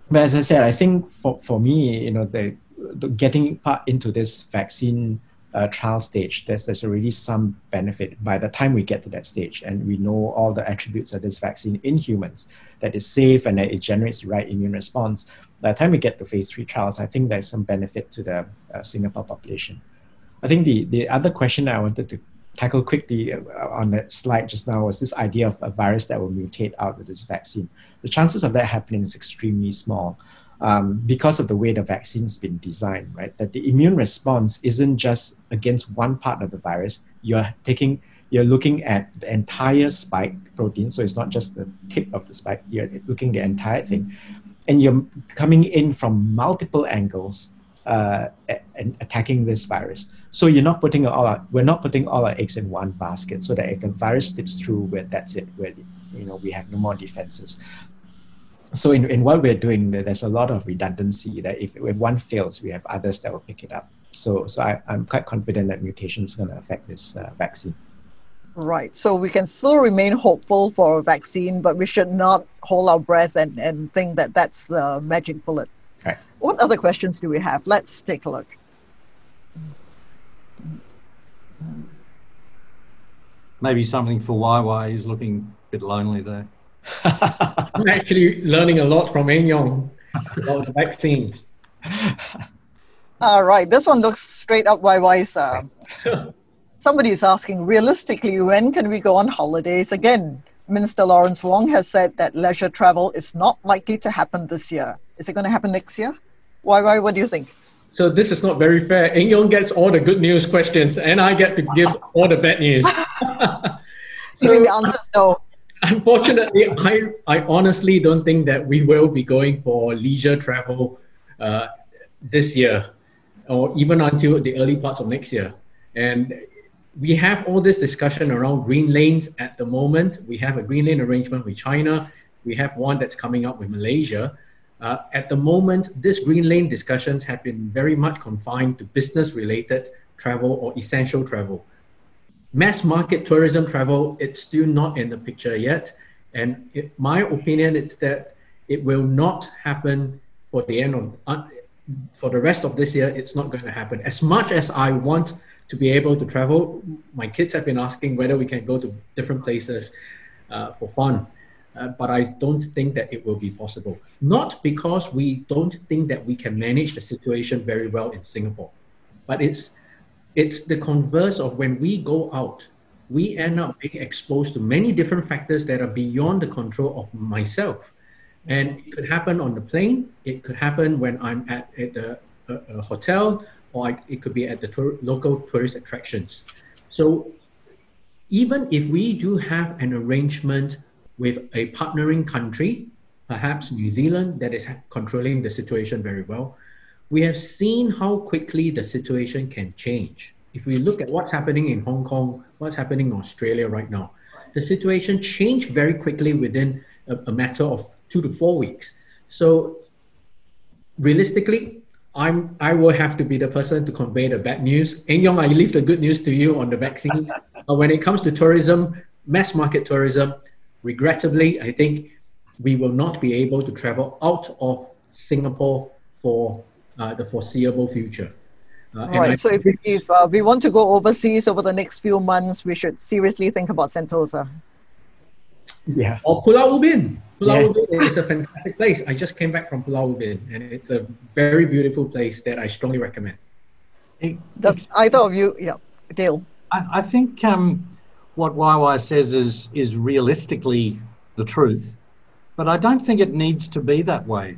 S3: but as I said, I think for, for me, you know, the, the getting part into this vaccine uh, trial stage, there's, there's already some benefit by the time we get to that stage and we know all the attributes of this vaccine in humans, that is safe and that it generates the right immune response. By the time we get to phase three trials, I think there's some benefit to the uh, Singapore population. I think the, the other question I wanted to tackle quickly uh, on that slide just now was this idea of a virus that will mutate out with this vaccine. The chances of that happening is extremely small um, because of the way the vaccine's been designed, right? That the immune response isn't just against one part of the virus. You're taking, you're looking at the entire spike protein. So it's not just the tip of the spike. You're looking the entire thing, and you're coming in from multiple angles uh, and attacking this virus. So you're not putting all our, we're not putting all our eggs in one basket. So that if the virus slips through, where that's it, where you know we have no more defenses so in, in what we're doing, there's a lot of redundancy that if, if one fails, we have others that will pick it up. So, so I, I'm quite confident that mutation is going to affect this uh, vaccine.
S1: Right. So we can still remain hopeful for a vaccine, but we should not hold our breath and, and think that that's the magic bullet.
S3: Right.
S1: What other questions do we have? Let's take a look.
S2: Maybe something for YY. He's looking a bit lonely there.
S4: I'm actually learning a lot from Eng Eong about the vaccines.
S1: All right, this one looks straight up YY's. Uh, somebody is asking, realistically, when can we go on holidays again? Minister Lawrence Wong has said that leisure travel is not likely to happen this year. Is it going to happen next year? Why, why, what do you think?
S4: So this is not very fair. Eng Eong gets all the good news questions, and I get to give all the bad news.
S1: so, the answer is no?
S4: Unfortunately, I, I honestly don't think that we will be going for leisure travel uh, this year or even until the early parts of next year. And we have all this discussion around green lanes at the moment. We have a green lane arrangement with China. We have one that's coming up with Malaysia. Uh, at the moment, this green lane discussions have been very much confined to business related travel or essential travel mass market tourism travel, it's still not in the picture yet. And it, my opinion is that it will not happen for the end of uh, for the rest of this year. It's not going to happen. As much as I want to be able to travel, my kids have been asking whether we can go to different places uh, for fun. Uh, but I don't think that it will be possible. Not because we don't think that we can manage the situation very well in Singapore, but it's it's the converse of when we go out, we end up being exposed to many different factors that are beyond the control of myself. And it could happen on the plane, it could happen when I'm at, at a, a, a hotel, or I, it could be at the tour, local tourist attractions. So even if we do have an arrangement with a partnering country, perhaps New Zealand, that is controlling the situation very well, we have seen how quickly the situation can change. If we look at what's happening in Hong Kong, what's happening in Australia right now, the situation changed very quickly within a, a matter of two to four weeks. So realistically, I'm I will have to be the person to convey the bad news. Eng Eong, I leave the good news to you on the vaccine. uh, when it comes to tourism, mass market tourism, regrettably, I think we will not be able to travel out of Singapore for uh, the foreseeable future.
S1: Uh, right. So if, if uh, we want to go overseas over the next few months, we should seriously think about Sentosa.
S3: Yeah.
S4: Or Pulau Ubin. Pulau Ubin is a fantastic place. I just came back from Pulau Ubin, and it's a very beautiful place that I strongly recommend.
S1: Does either of you, yeah, Dale?
S2: I, I think um, what YY says is is realistically the truth, but I don't think it needs to be that way.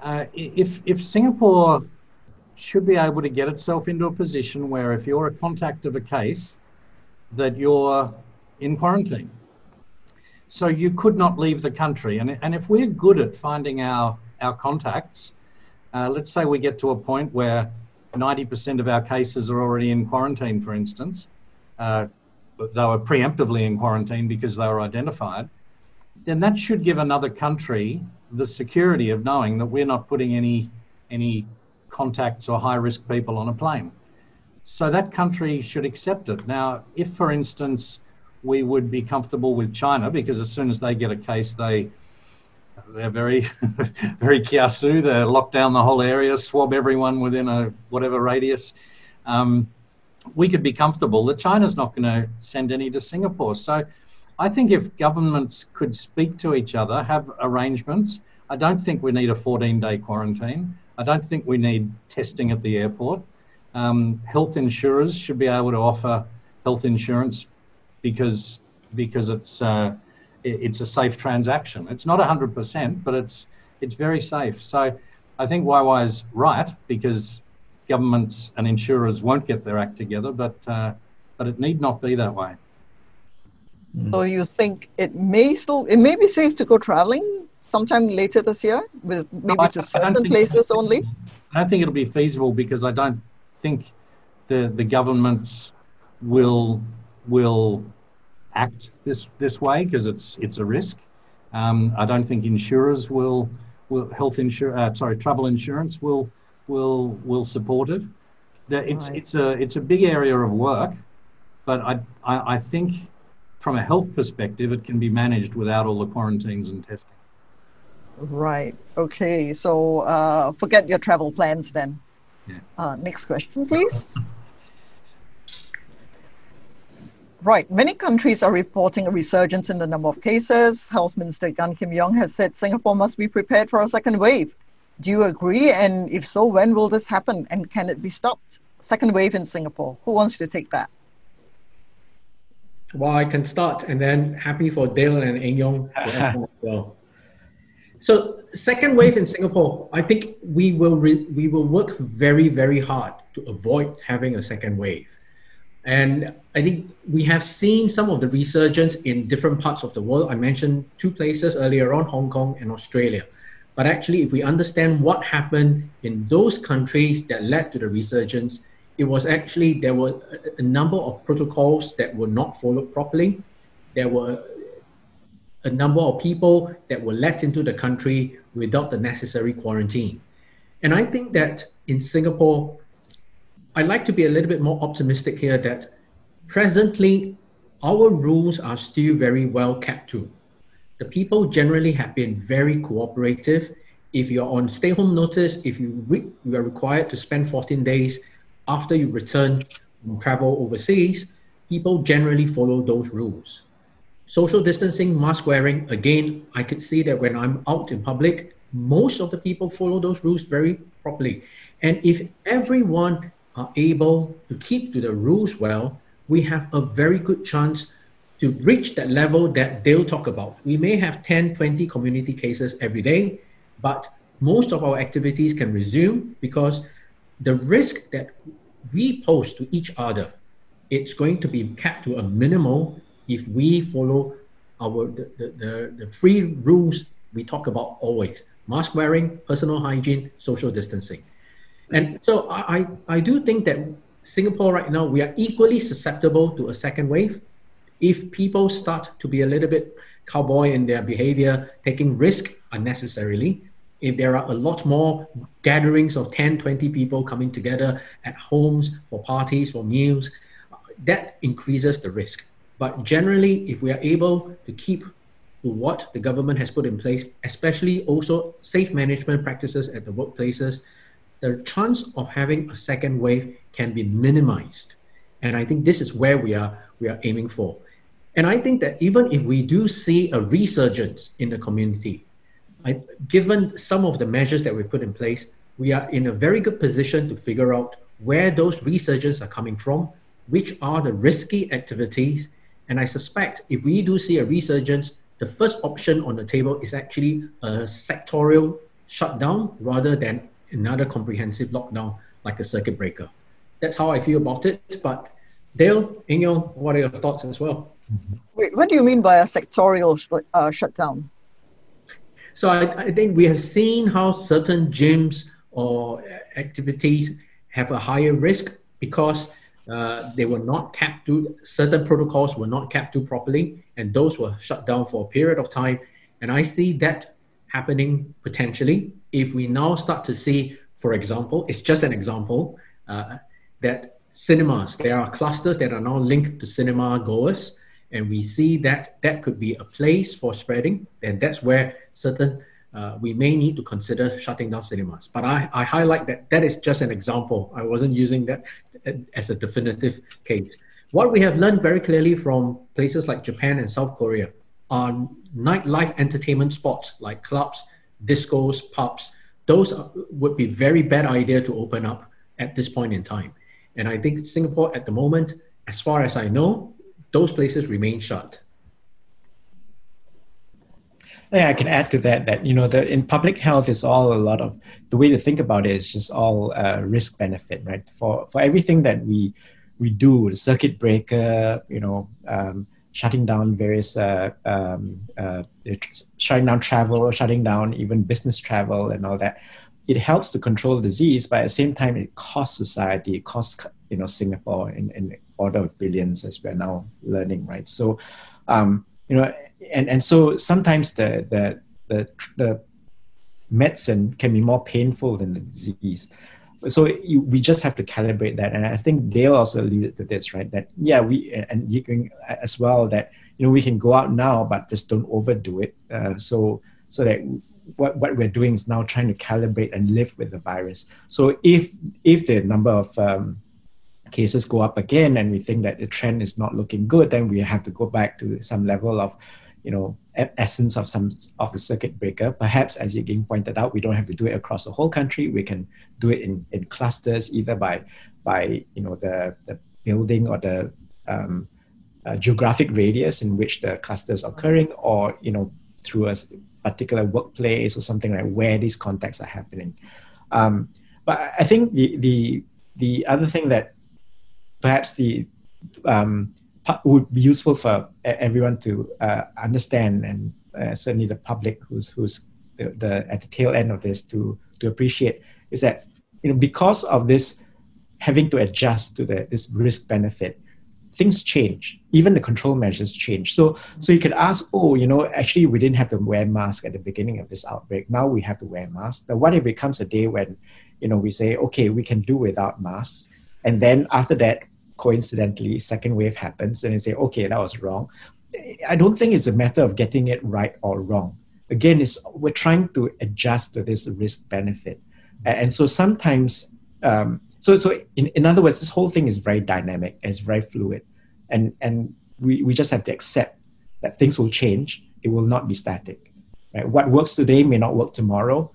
S2: Uh, if, if Singapore should be able to get itself into a position where if you're a contact of a case, that you're in quarantine. So you could not leave the country. And, and if we're good at finding our, our contacts, uh, let's say we get to a point where 90% of our cases are already in quarantine, for instance, uh, they were preemptively in quarantine because they were identified, then that should give another country the security of knowing that we're not putting any any contacts or high risk people on a plane. So that country should accept it. Now, if for instance we would be comfortable with China because as soon as they get a case, they they're very very kiasu. They lock down the whole area, swab everyone within a whatever radius. Um, we could be comfortable that China's not going to send any to Singapore. So I think if governments could speak to each other, have arrangements, I don't think we need a 14 day quarantine. I don't think we need testing at the airport. Um, health insurers should be able to offer health insurance because because it's uh, it's a safe transaction. It's not 100%, but it's it's very safe. So I think YY is right because governments and insurers won't get their act together, but uh, but it need not be that way.
S1: So you think it may still it may be safe to go traveling sometime later this year, with maybe no, to certain places only?
S2: I don't think it'll be feasible because I don't think the the governments will will act this this way because it's it's a risk. Um, I don't think insurers will will health insure uh, sorry travel insurance will will will support it. It's right. it's a it's a big area of work, but I I, I think from a health perspective, it can be managed without all the quarantines and testing.
S1: Right. Okay. So uh, forget your travel plans then. Yeah. Uh, next question, please. Right. Many countries are reporting a resurgence in the number of cases. Health Minister Gan Kim Yong has said Singapore must be prepared for a second wave. Do you agree? And if so, when will this happen? And can it be stopped? Second wave in Singapore. Who wants to take that?
S4: Well, I can start, and then happy for Dale and Eng Eong as well. So, second wave in Singapore, I think we will re- we will work very very hard to avoid having a second wave, and I think we have seen some of the resurgence in different parts of the world. I mentioned two places earlier on, Hong Kong and Australia. But actually, if we understand what happened in those countries that led to the resurgence, it was actually there were a, number of protocols that were not followed properly. There were a number of people that were let into the country without the necessary quarantine. And I think that in Singapore, I'd like to be a little bit more optimistic here that presently our rules are still very well kept to. The people generally have been very cooperative. If you're on stay home notice, if you, re- you are required to spend 14 days after you return from travel overseas, people generally follow those rules. Social distancing, mask wearing, again, I could see that when I'm out in public, most of the people follow those rules very properly. And if everyone are able to keep to the rules well, we have a very good chance to reach that level that they'll talk about. We may have 10, 20 community cases every day, but most of our activities can resume because the risk that we pose to each other, it's going to be kept to a minimal if we follow our the, the, the, three rules we talk about always mask wearing, personal hygiene, social distancing. And so I, I do think that Singapore right now, we are equally susceptible to a second wave if people start to be a little bit cowboy in their behavior, taking risk unnecessarily, if there are a lot more gatherings of 10, 20 people coming together at homes for parties, for meals, that increases the risk. But generally, if we are able to keep to what the government has put in place, especially also safe management practices at the workplaces, the chance of having a second wave can be minimized. And I think this is where we are we are aiming for. And I think that even if we do see a resurgence in the community, I, given some of the measures that we put in place, we are in a very good position to figure out where those resurgences are coming from, which are the risky activities. And I suspect if we do see a resurgence, the first option on the table is actually a sectorial shutdown rather than another comprehensive lockdown like a circuit breaker. That's how I feel about it. But Dale, Eng Eong, what are your thoughts as well?
S1: Wait, what do you mean by a sectorial uh, shutdown?
S4: So I, I, think we have seen how certain gyms or activities have a higher risk because uh, they were not kept to certain protocols were not kept to properly, and those were shut down for a period of time. And I see that happening potentially if we now start to see, for example, it's just an example uh, that cinemas there are clusters that are now linked to cinema goers and we see that that could be a place for spreading, then that's where certain uh, we may need to consider shutting down cinemas. But I, I highlight that that is just an example. I wasn't using that as a definitive case. What we have learned very clearly from places like Japan and South Korea are nightlife entertainment spots like clubs, discos, pubs. Those would be very bad idea to open up at this point in time. And I think Singapore at the moment, as far as I know, those places remain shut.
S3: Yeah, I can add to that that you know the in public health is all a lot of the way to think about it is just all uh, risk benefit, right? For for everything that we we do, the circuit breaker, you know, um, shutting down various uh, um, uh, shutting down travel, shutting down even business travel and all that. It helps to control disease, but at the same time, it costs society, it costs you know Singapore in, in order of billions as we're now learning, right? So, um, you know, and, and so sometimes the, the, the, the medicine can be more painful than the disease. So you, we just have to calibrate that. And I think Dale also alluded to this, right? That, yeah, we, and you can as well, that, you know, we can go out now, but just don't overdo it. Uh, so, so that what, what we're doing is now trying to calibrate and live with the virus. So if, if the number of, um, cases go up again and we think that the trend is not looking good, then we have to go back to some level of, you know, essence of some of the circuit breaker. Perhaps, as Ying pointed out, we don't have to do it across the whole country. We can do it in, in clusters, either by by you know the the building or the um, uh, geographic radius in which the cluster is occurring, or you know through a particular workplace or something like where these contacts are happening. Um, but I think the the the other thing that perhaps the um, would be useful for everyone to uh, understand, and uh, certainly the public who's who's the, the, at the tail end of this to to appreciate is that you know because of this having to adjust to the this risk benefit things change. Even the control measures change. So so you could ask oh you know actually we didn't have to wear masks at the beginning of this outbreak. Now we have to wear masks. Then what if it comes a day when you know we say okay we can do without masks. And then after that coincidentally second wave happens and they say okay that was wrong I don't think it's a matter of getting it right or wrong. Again, it's, we're trying to adjust to this risk benefit. And so sometimes, um, so, so in, in other words, this whole thing is very dynamic, it's very fluid. And, and we, we just have to accept that things will change. It will not be static. Right? What works today may not work tomorrow.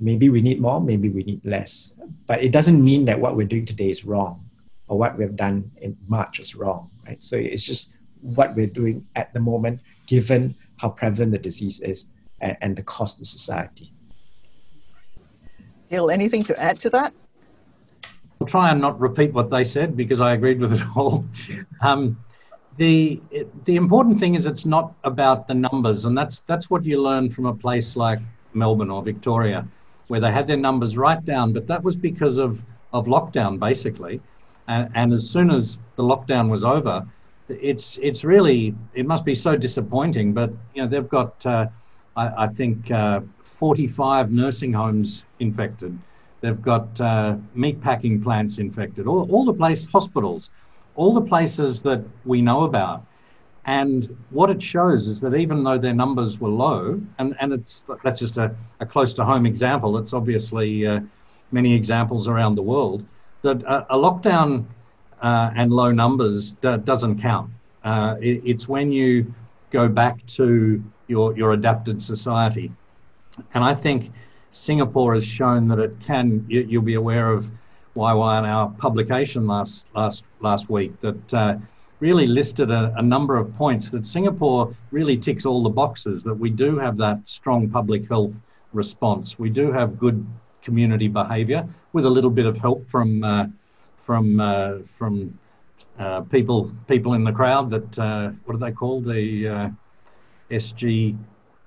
S3: Maybe we need more, maybe we need less. But it doesn't mean that what we're doing today is wrong or what we've done in March is wrong. Right? So it's just what we're doing at the moment, given how prevalent the disease is and, and the cost to society.
S1: Dale, anything to add to that?
S2: I'll try and not repeat what they said because I agreed with it all. Um, the the important thing is it's not about the numbers, and that's that's what you learn from a place like Melbourne or Victoria, where they had their numbers right down, but that was because of of lockdown basically, and, and as soon as the lockdown was over, it's it's really it must be so disappointing. But you know they've got uh, I, I, think uh, 45 nursing homes infected. They've got uh, meat packing plants infected. All, all the place hospitals, all the places that we know about. And what it shows is that even though their numbers were low, and, and it's that's just a, a close to home example. It's obviously uh, many examples around the world that a, a lockdown uh, and low numbers d- doesn't count. Uh, it, it's when you go back to your, your adapted society. And I think Singapore has shown that it can, you, will be aware of YY in our publication last, last, last week that uh, really listed a, a, number of points that Singapore really ticks all the boxes, that we do have that strong public health response. We do have good community behaviour with a little bit of help from uh, from uh, from uh, people people in the crowd that uh, what are they called the uh, SG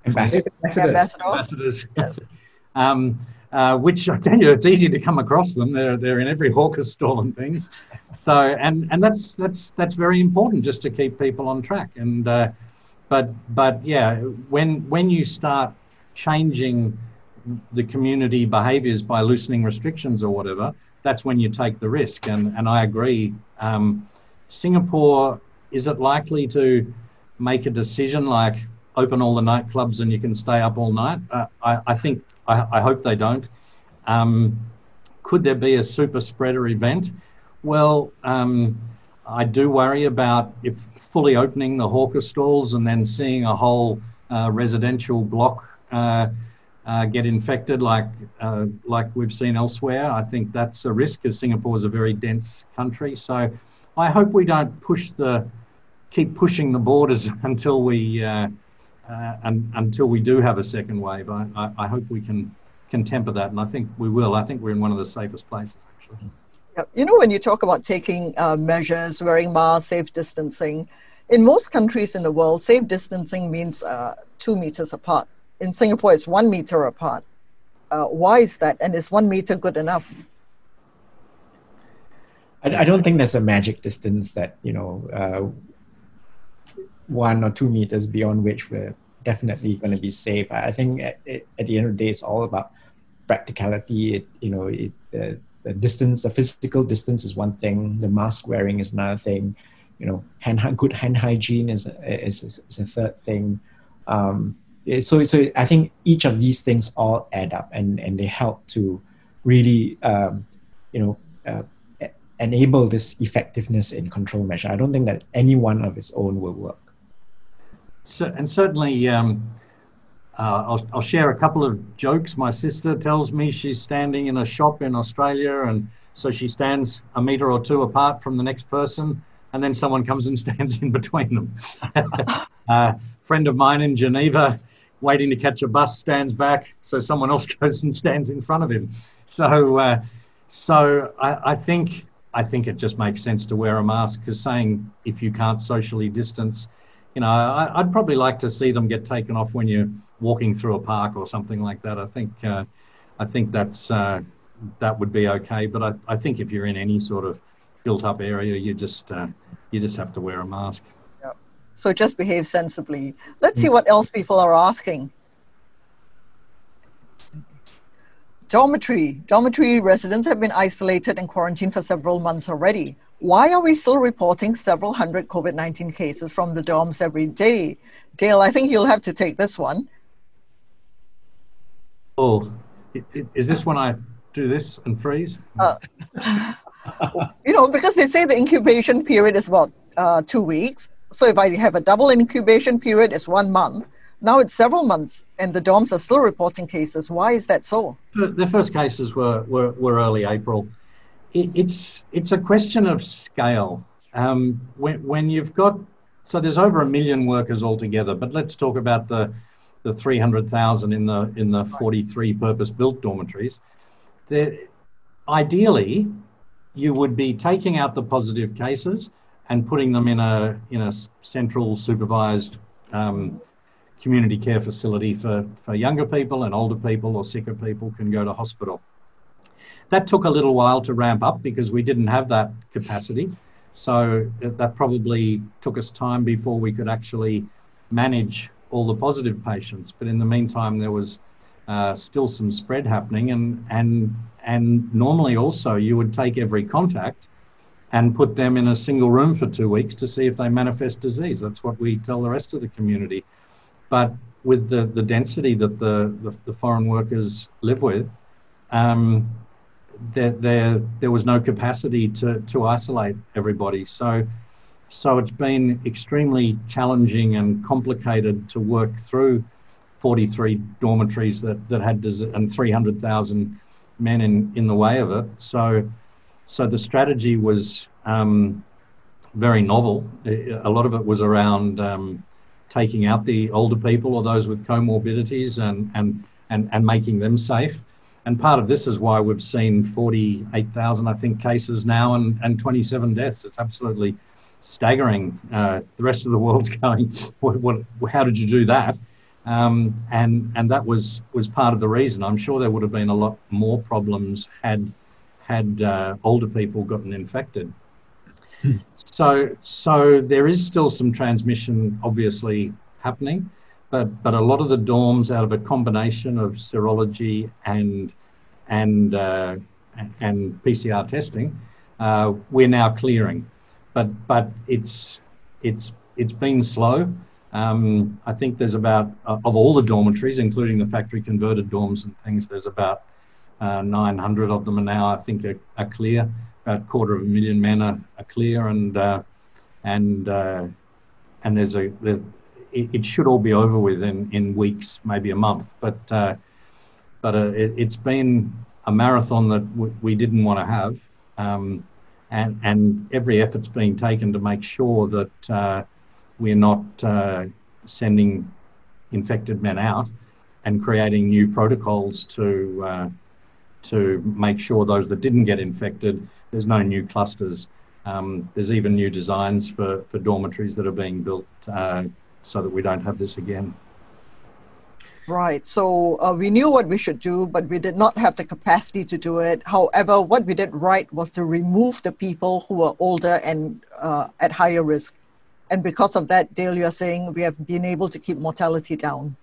S3: ambassadors.
S1: ambassadors.
S2: ambassadors. Yes. um, uh, which I tell you, it's easy to come across them. They're they're in every hawker stall and things. So and and that's that's that's very important just to keep people on track. And uh, but but yeah, when when you start changing the community behaviours by loosening restrictions or whatever, that's when you take the risk. And, and I agree. Um, Singapore, is it likely to make a decision like open all the nightclubs and you can stay up all night? Uh, I, I think, I, I hope they don't. Um, could there be a super spreader event? Well, um, I do worry about if fully opening the hawker stalls and then seeing a whole uh, residential block uh, uh, get infected like uh, like we've seen elsewhere. I think that's a risk because Singapore is a very dense country. So I hope we don't push the keep pushing the borders until we uh, uh, until we do have a second wave. I, I, I, hope we can can temper that, and I think we will. I think we're in one of the safest places actually.
S1: You know, when you talk about taking uh, measures, wearing masks, safe distancing, in most countries in the world, safe distancing means uh, two meters apart in Singapore it's one meter apart. Uh, why is that? And is one meter good enough?
S3: I, I don't think there's a magic distance that you know uh, one or two meters beyond which we're definitely going to be safe. I think at, at the end of the day, it's all about practicality. It, you know, it, the, distance, the physical distance is one thing. The mask wearing is another thing. You know, hand good hand hygiene is is, is, is a third thing. Um, so so I think each of these things all add up and and they help to really um, you know uh, enable this effectiveness in control measure. I don't think that any one of its own will work.
S2: So, and certainly, um, uh, I'll, I'll share a couple of jokes. My sister tells me she's standing in a shop in Australia, and so she stands a meter or two apart from the next person, and then someone comes and stands in between them. uh, friend of mine in Geneva waiting to catch a bus stands back, so someone else goes and stands in front of him. So, uh, so I, I, think I think it just makes sense to wear a mask because saying if you can't socially distance, you know, I, would probably like to see them get taken off when you're walking through a park or something like that. I think uh, I think that's uh, that would be okay. But I, I think if you're in any sort of built up area, you just uh, you just have to wear a mask.
S1: So just behave sensibly. Let's see what else people are asking. Dormitory. Dormitory residents have been isolated and quarantined for several months already. Why are we still reporting several hundred COVID 19 cases from the dorms every day? Dale, I think you'll have to take this one.
S2: Oh, is this when I do this and freeze? Uh,
S1: you know, because they say the incubation period is about uh, two weeks. So if I have a double incubation period, it's one month. Now it's several months, and the dorms are still reporting cases. Why is that so?
S2: The first cases were, were, were early April. It, it's, it's a question of scale. Um, when, when you've got, so there's over a million workers altogether, but let's talk about the, the 300,000 in the, in the 43 purpose built dormitories. They're, ideally, you would be taking out the positive cases and putting them in a, in a central supervised um, community care facility for, for younger people and older people or sicker people can go to hospital. That took a little while to ramp up because we didn't have that capacity. So that probably took us time before we could actually manage all the positive patients. But in the meantime, there was uh, still some spread happening, and and and normally also you would take every contact and put them in a single room for two weeks to see if they manifest disease. That's what we tell the rest of the community. But with the, the density that the, the, the foreign workers live with, um, there, there, there was no capacity to, to isolate everybody. So, so it's been extremely challenging and complicated to work through 43 dormitories that, that had and 300,000 men in, in the way of it. So, so the strategy was um, very novel. A lot of it was around um, taking out the older people or those with comorbidities and, and, and, and making them safe. And part of this is why we've seen 48,000, I think, cases now and, and 27 deaths. It's absolutely staggering. Uh, the rest of the world's going, what, what, how did you do that? Um, and and that was was part of the reason. I'm sure there would have been a lot more problems had had uh, older people gotten infected. So, so there is still some transmission obviously happening, but, but a lot of the dorms out of a combination of serology and, and, uh, and PCR testing, uh, we're now clearing. But, but it's, it's, it's been slow. Um, I think there's about, uh, of all the dormitories, including the factory converted dorms and things, there's about uh, 900 of them are now, I think, are, are clear about a quarter of a million men are, are clear, and uh, and uh, and there's a it, it, should all be over with in, in weeks, maybe a month. But uh, but uh, it, has been a marathon that w- we didn't want to have, um, and and every effort's being taken to make sure that we're not sending infected men out and creating new protocols to to make sure those that didn't get infected there's no new clusters. Um, there's even new designs for, for dormitories that are being built uh, so that we don't have this again.
S1: Right. So uh, we knew what we should do, but we did not have the capacity to do it. However, what we did right was to remove the people who were older and uh, at higher risk. And because of that, Dale, you're saying we have been able to keep mortality down.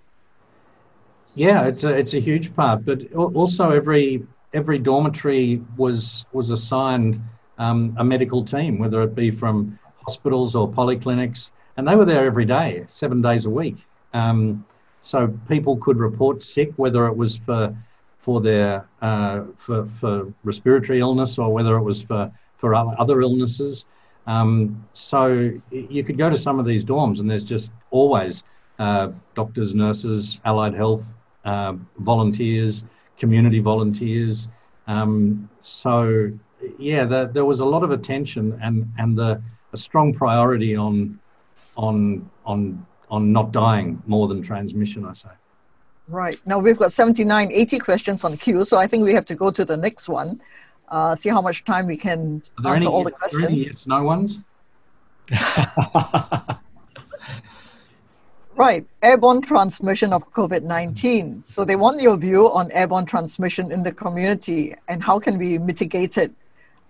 S2: Yeah, it's a, it's a huge part. But also, every every dormitory was was assigned um, a medical team, whether it be from hospitals or polyclinics, and they were there every day, seven days a week. Um, so people could report sick, whether it was for for their uh, for, for respiratory illness or whether it was for for other illnesses. Um, so you could go to some of these dorms, and there's just always uh, doctors, nurses, allied health uh, volunteers, community volunteers. Um, so yeah, the, there was a lot of attention and and the a strong priority on on on on not dying more than transmission. I say.
S1: Right now we've got 79, 80 questions on queue, so I think we have to go to the next one. Uh, see how much time we can answer
S2: any,
S1: all the questions.
S2: Are there any yes, no ones?
S1: Right, airborne transmission of COVID 19. So they want your view on airborne transmission in the community and how can we mitigate it?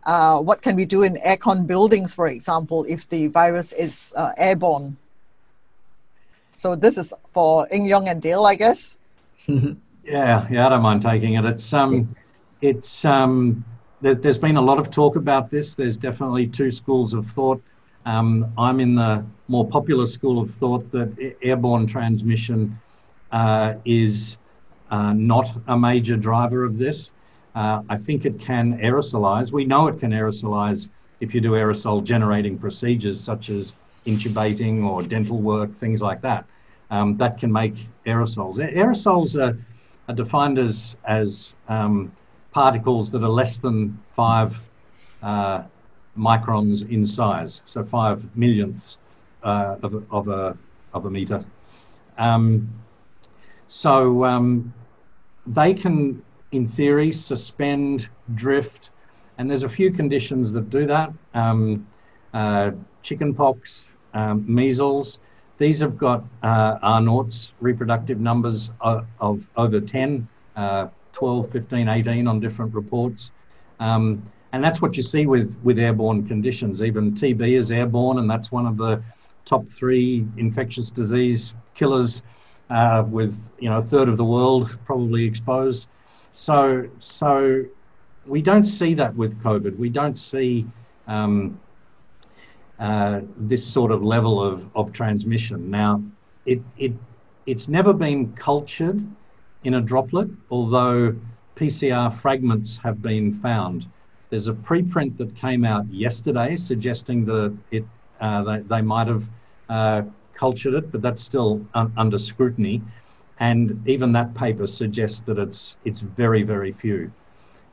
S1: Uh, what can we do in aircon buildings, for example, if the virus is uh, airborne? So this is for Eng Eong and Dale, I guess.
S2: yeah, yeah, I don't mind taking it. It's um, it's um, there, has been a lot of talk about this. There's definitely two schools of thought. Um, I'm in the more popular school of thought that airborne transmission uh, is uh, not a major driver of this. Uh, I think it can aerosolize. We know it can aerosolize if you do aerosol generating procedures such as intubating or dental work, things like that. Um, that can make aerosols. Aerosols are, are defined as, as um, particles that are less than five uh, microns in size, so five millionths uh, of, a, of, a, of a meter. Um, so um, they can, in theory, suspend, drift, and there's a few conditions that do that. Um, uh, chickenpox, um, measles, these have got uh, R reproductive numbers of, of over 10, uh, 12, 15, 18 on different reports. Um, and that's what you see with, with airborne conditions. Even TB is airborne, and that's one of the top three infectious disease killers uh, with you know a third of the world probably exposed. So so we don't see that with COVID. We don't see um, uh, this sort of level of, of transmission. Now, it, it it's never been cultured in a droplet, although PCR fragments have been found. There's a preprint that came out yesterday suggesting that it uh, they, they might have uh, cultured it, but that's still un- under scrutiny. And even that paper suggests that it's it's very very few,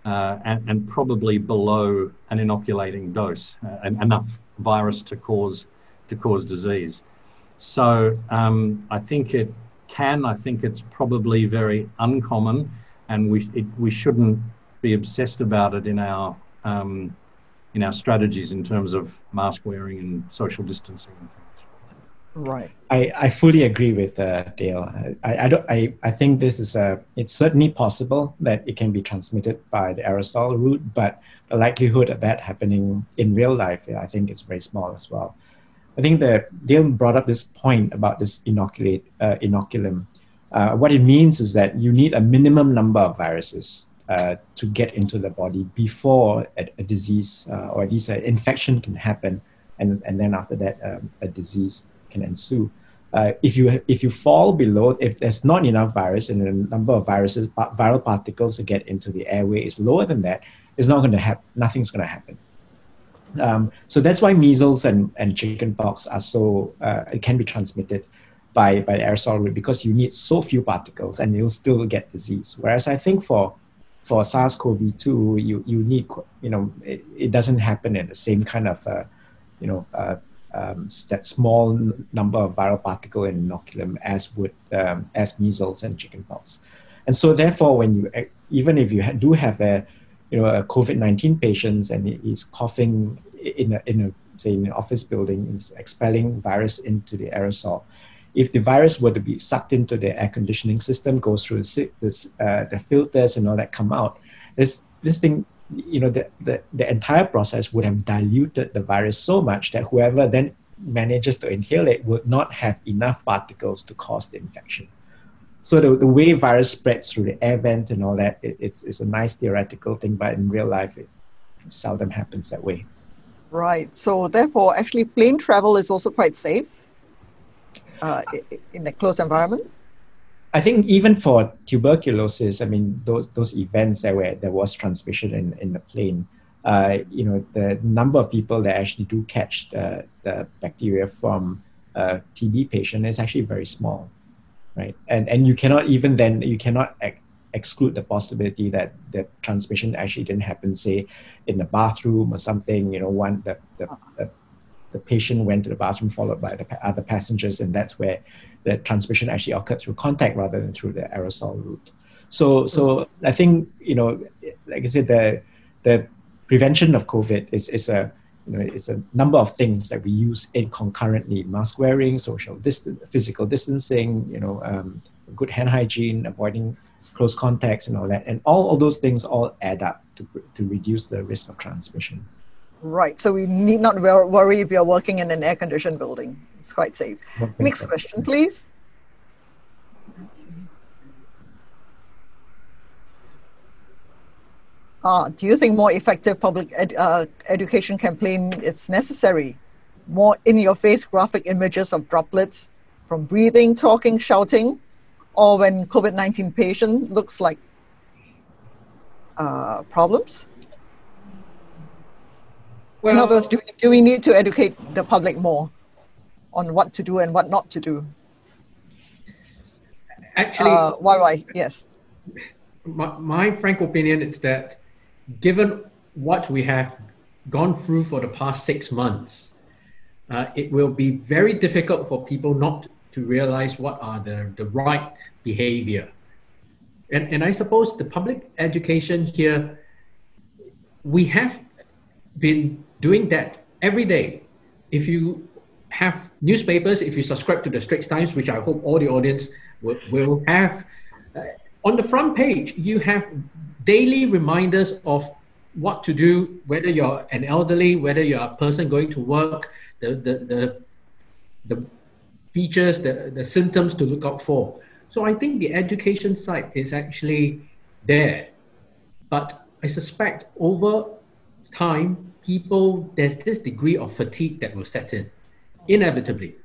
S2: uh, and, and, probably below an inoculating dose, uh, enough virus to cause to cause disease. So um, I think it can. I think it's probably very uncommon, and we it, we shouldn't be obsessed about it in our um, in our strategies in terms of mask wearing and social distancing. And things.
S1: Right.
S3: I, I fully agree with uh, Dale. I, I don't I, I think this is a it's certainly possible that it can be transmitted by the aerosol route, but the likelihood of that happening in real life, I think, is very small as well. I think that Dale brought up this point about this inoculate uh, inoculum. Uh, what it means is that you need a minimum number of viruses uh, to get into the body before a, a disease uh, or at least an infection can happen, and and then after that um, a disease can ensue. Uh, if you if you fall below, if there's not enough virus and the number of viruses, viral particles to get into the airway is lower than that, it's not going to happen. Nothing's going to happen. Um, so that's why measles and, and chickenpox are so uh, it can be transmitted by by aerosol because you need so few particles and you'll still get disease. Whereas I think for for SARS-CoV-2, you you need you know it, it doesn't happen in the same kind of uh, you know uh, um, that small number of viral particle in inoculum as would um, as measles and chickenpox. And so therefore, when you even if you do have a you know a COVID nineteen patient and he's coughing in a in a say in an office building, is expelling virus into the aerosol. If the virus were to be sucked into the air conditioning system, goes through the, uh, the filters and all that come out, this this thing you know, the, the, the entire process would have diluted the virus so much that whoever then manages to inhale it would not have enough particles to cause the infection. So the, the way virus spreads through the air vent and all that, it, it's, it's a nice theoretical thing, but in real life, it seldom happens that way.
S1: Right. So therefore, actually, plane travel is also quite safe uh, in a closed environment.
S3: I think even for tuberculosis, I mean those those events that where there was transmission in, in the plane, uh, you know the number of people that actually do catch the, the bacteria from a TB patient is actually very small, right? And and you cannot even then you cannot ex- exclude the possibility that the transmission actually didn't happen, say, in the bathroom or something. You know, one the the, the, the patient went to the bathroom followed by the other passengers, and that's where the transmission actually occurred through contact rather than through the aerosol route. So, so I think you know, like I said, the the prevention of COVID is is a you know it's a number of things that we use in concurrently: mask wearing, social distance, physical distancing, you know, um, good hand hygiene, avoiding close contacts, and all that. And all of those things all add up to to reduce the risk of transmission.
S1: Right. So we need not worry if you're working in an air-conditioned building. It's quite safe. Next question, please. Uh, do you think more effective public ed, uh, education campaign is necessary? More in-your-face graphic images of droplets from breathing, talking, shouting, or when COVID-19 patient looks like uh, problems? Well, In other words, do, do we need to educate the public more on what to do and what not to do?
S4: Actually,
S1: uh, why, why? Yes.
S4: My, my frank opinion is that given what we have gone through for the past six months, uh, it will be very difficult for people not to realize what are the, the right behavior. And, and I suppose the public education here, we have been doing that every day. If you have newspapers, if you subscribe to the Straits Times, which I hope all the audience will, will have, uh, on the front page, you have daily reminders of what to do, whether you're an elderly, whether you're a person going to work, the, the, the, the features, the, the symptoms to look out for. So I think the education side is actually there. But I suspect over time, people, there's this degree of fatigue that will set in, inevitably.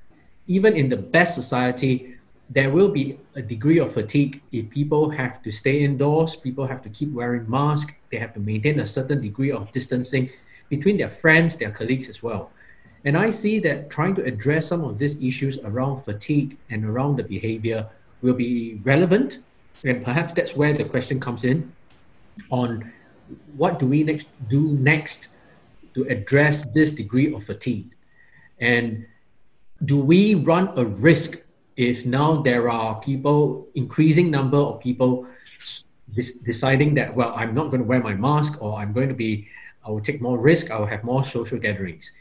S4: Even in the best society, there will be a degree of fatigue if people have to stay indoors, people have to keep wearing masks, they have to maintain a certain degree of distancing between their friends, their colleagues as well. And I see that trying to address some of these issues around fatigue and around the behavior will be relevant. And perhaps that's where the question comes in on what do we next do next to address this degree of fatigue? And do we run a risk if now there are people, increasing number of people deciding that, well, I'm not going to wear my mask or I'm going to be, I will take more risk, I will have more social gatherings.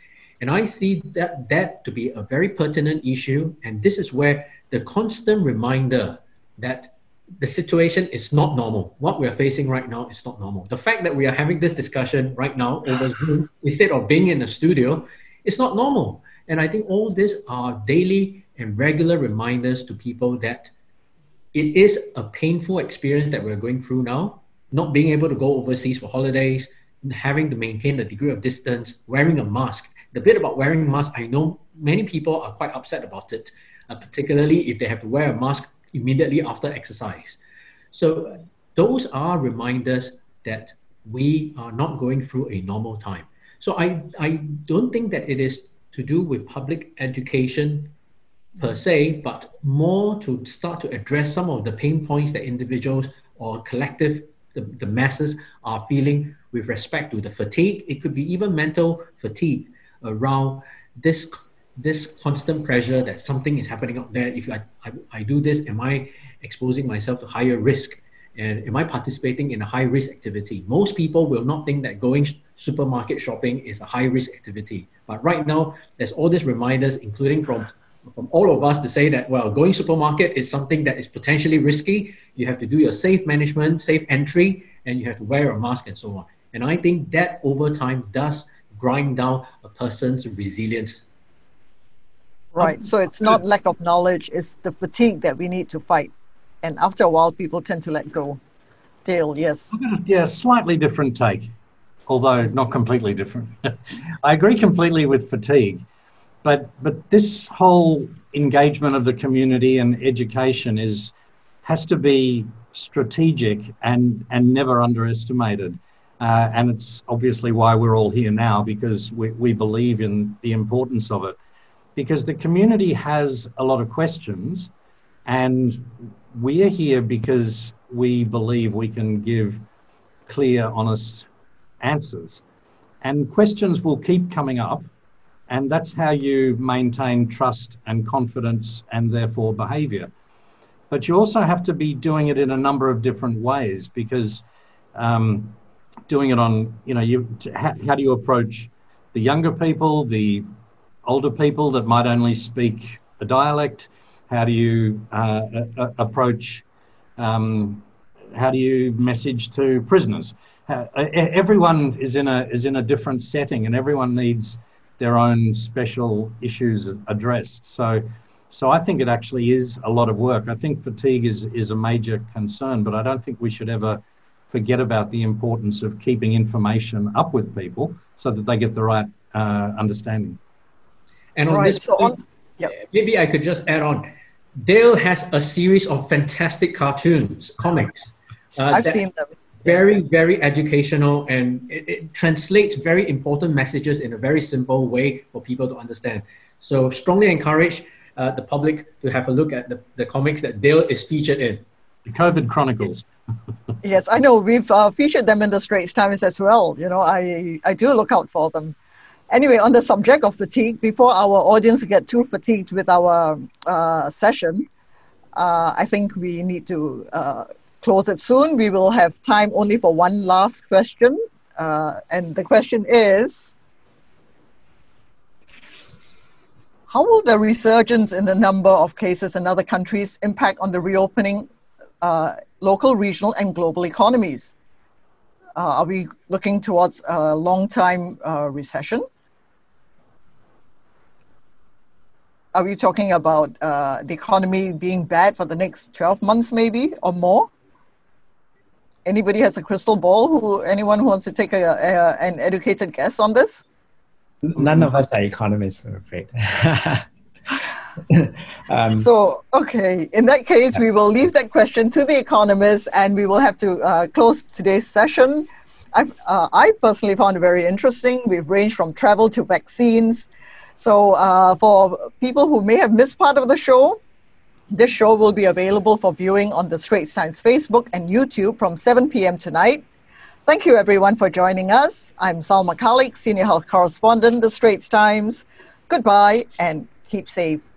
S4: And I see that, that to be a very pertinent issue. And this is where the constant reminder that the situation is not normal. What we are facing right now is not normal. The fact that we are having this discussion right now over Zoom instead of being in a studio is not normal. And I think all these are daily and regular reminders to people that it is a painful experience that we're going through now. Not being able to go overseas for holidays, having to maintain a degree of distance, wearing a mask. The bit about wearing a mask, I know many people are quite upset about it, uh, particularly if they have to wear a mask immediately after exercise. So those are reminders that we are not going through a normal time. So I, I don't think that it is to do with public education per mm. se, but more to start to address some of the pain points that individuals or collective, the, the masses are feeling with respect to the fatigue. It could be even mental fatigue around this this constant pressure that something is happening out there. If I, I, I do this, am I exposing myself to higher risk? And am I participating in a high risk activity? Most people will not think that going supermarket shopping is a high risk activity. But right now, there's all these reminders, including from, from all of us to say that, well, going supermarket is something that is potentially risky. You have to do your safe management, safe entry, and you have to wear a mask and so on. And I think that over time does grind down a person's resilience
S1: Right. So it's not lack of knowledge, it's the fatigue that we need to fight. And after a while, people tend to let go. Dale, yes.
S2: Yeah, slightly different take, although not completely different. I agree completely with fatigue. But, but this whole engagement of the community and education is has to be strategic and, and never underestimated. Uh, and it's obviously why we're all here now because we, we believe in the importance of it because the community has a lot of questions and we are here because we believe we can give clear, honest answers. And questions will keep coming up, and that's how you maintain trust and confidence and therefore behavior. But you also have to be doing it in a number of different ways because um, doing it on, you know, you, how, how do you approach the younger people, the older people that might only speak a dialect? How do you uh, a- approach? Um, how do you message to prisoners? Uh, everyone is in a is in a different setting, and everyone needs their own special issues addressed. So, so I think it actually is a lot of work. I think fatigue is is a major concern, but I don't think we should ever forget about the importance of keeping information up with people so that they get the right uh, understanding.
S4: And on
S1: Right,
S4: this
S1: so
S4: point,
S1: on- yep.
S4: maybe I could just add on. Dale has a series of fantastic cartoons, comics. Uh,
S1: I've seen them.
S4: very very educational and it, it translates very important messages in a very simple way for people to understand so strongly encourage uh, the public to have a look at the, the comics that dale is featured in
S2: The COVID Chronicles.
S1: Yes, I know. We've uh, featured them in the Straits Times as well. You know, I, I do look out for them. Anyway, on the subject of fatigue, before our audience get too fatigued with our uh, session, uh, I think we need to uh, close it soon. We will have time only for one last question. Uh, and the question is How will the resurgence in the number of cases in other countries impact on the reopening uh, local, regional, and global economies? Uh, are we looking towards a long time uh, recession? Are we talking about uh, the economy being bad for the next 12 months, maybe, or more? Anybody has a crystal ball? Who, anyone who wants to take a, a, an educated guess on this?
S3: None of us are economists, I'm afraid. um,
S1: So, okay, in that case, we will leave that question to the economists and we will have to uh, close today's session. I've, uh, I personally found it very interesting. We've ranged from travel to vaccines. So, uh, for people who may have missed part of the show, this show will be available for viewing on the Straits Times Facebook and YouTube from 7 p.m. tonight. Thank you, everyone, for joining us. I'm Salma Khalik, Senior Health Correspondent, The Straits Times. Goodbye and keep safe.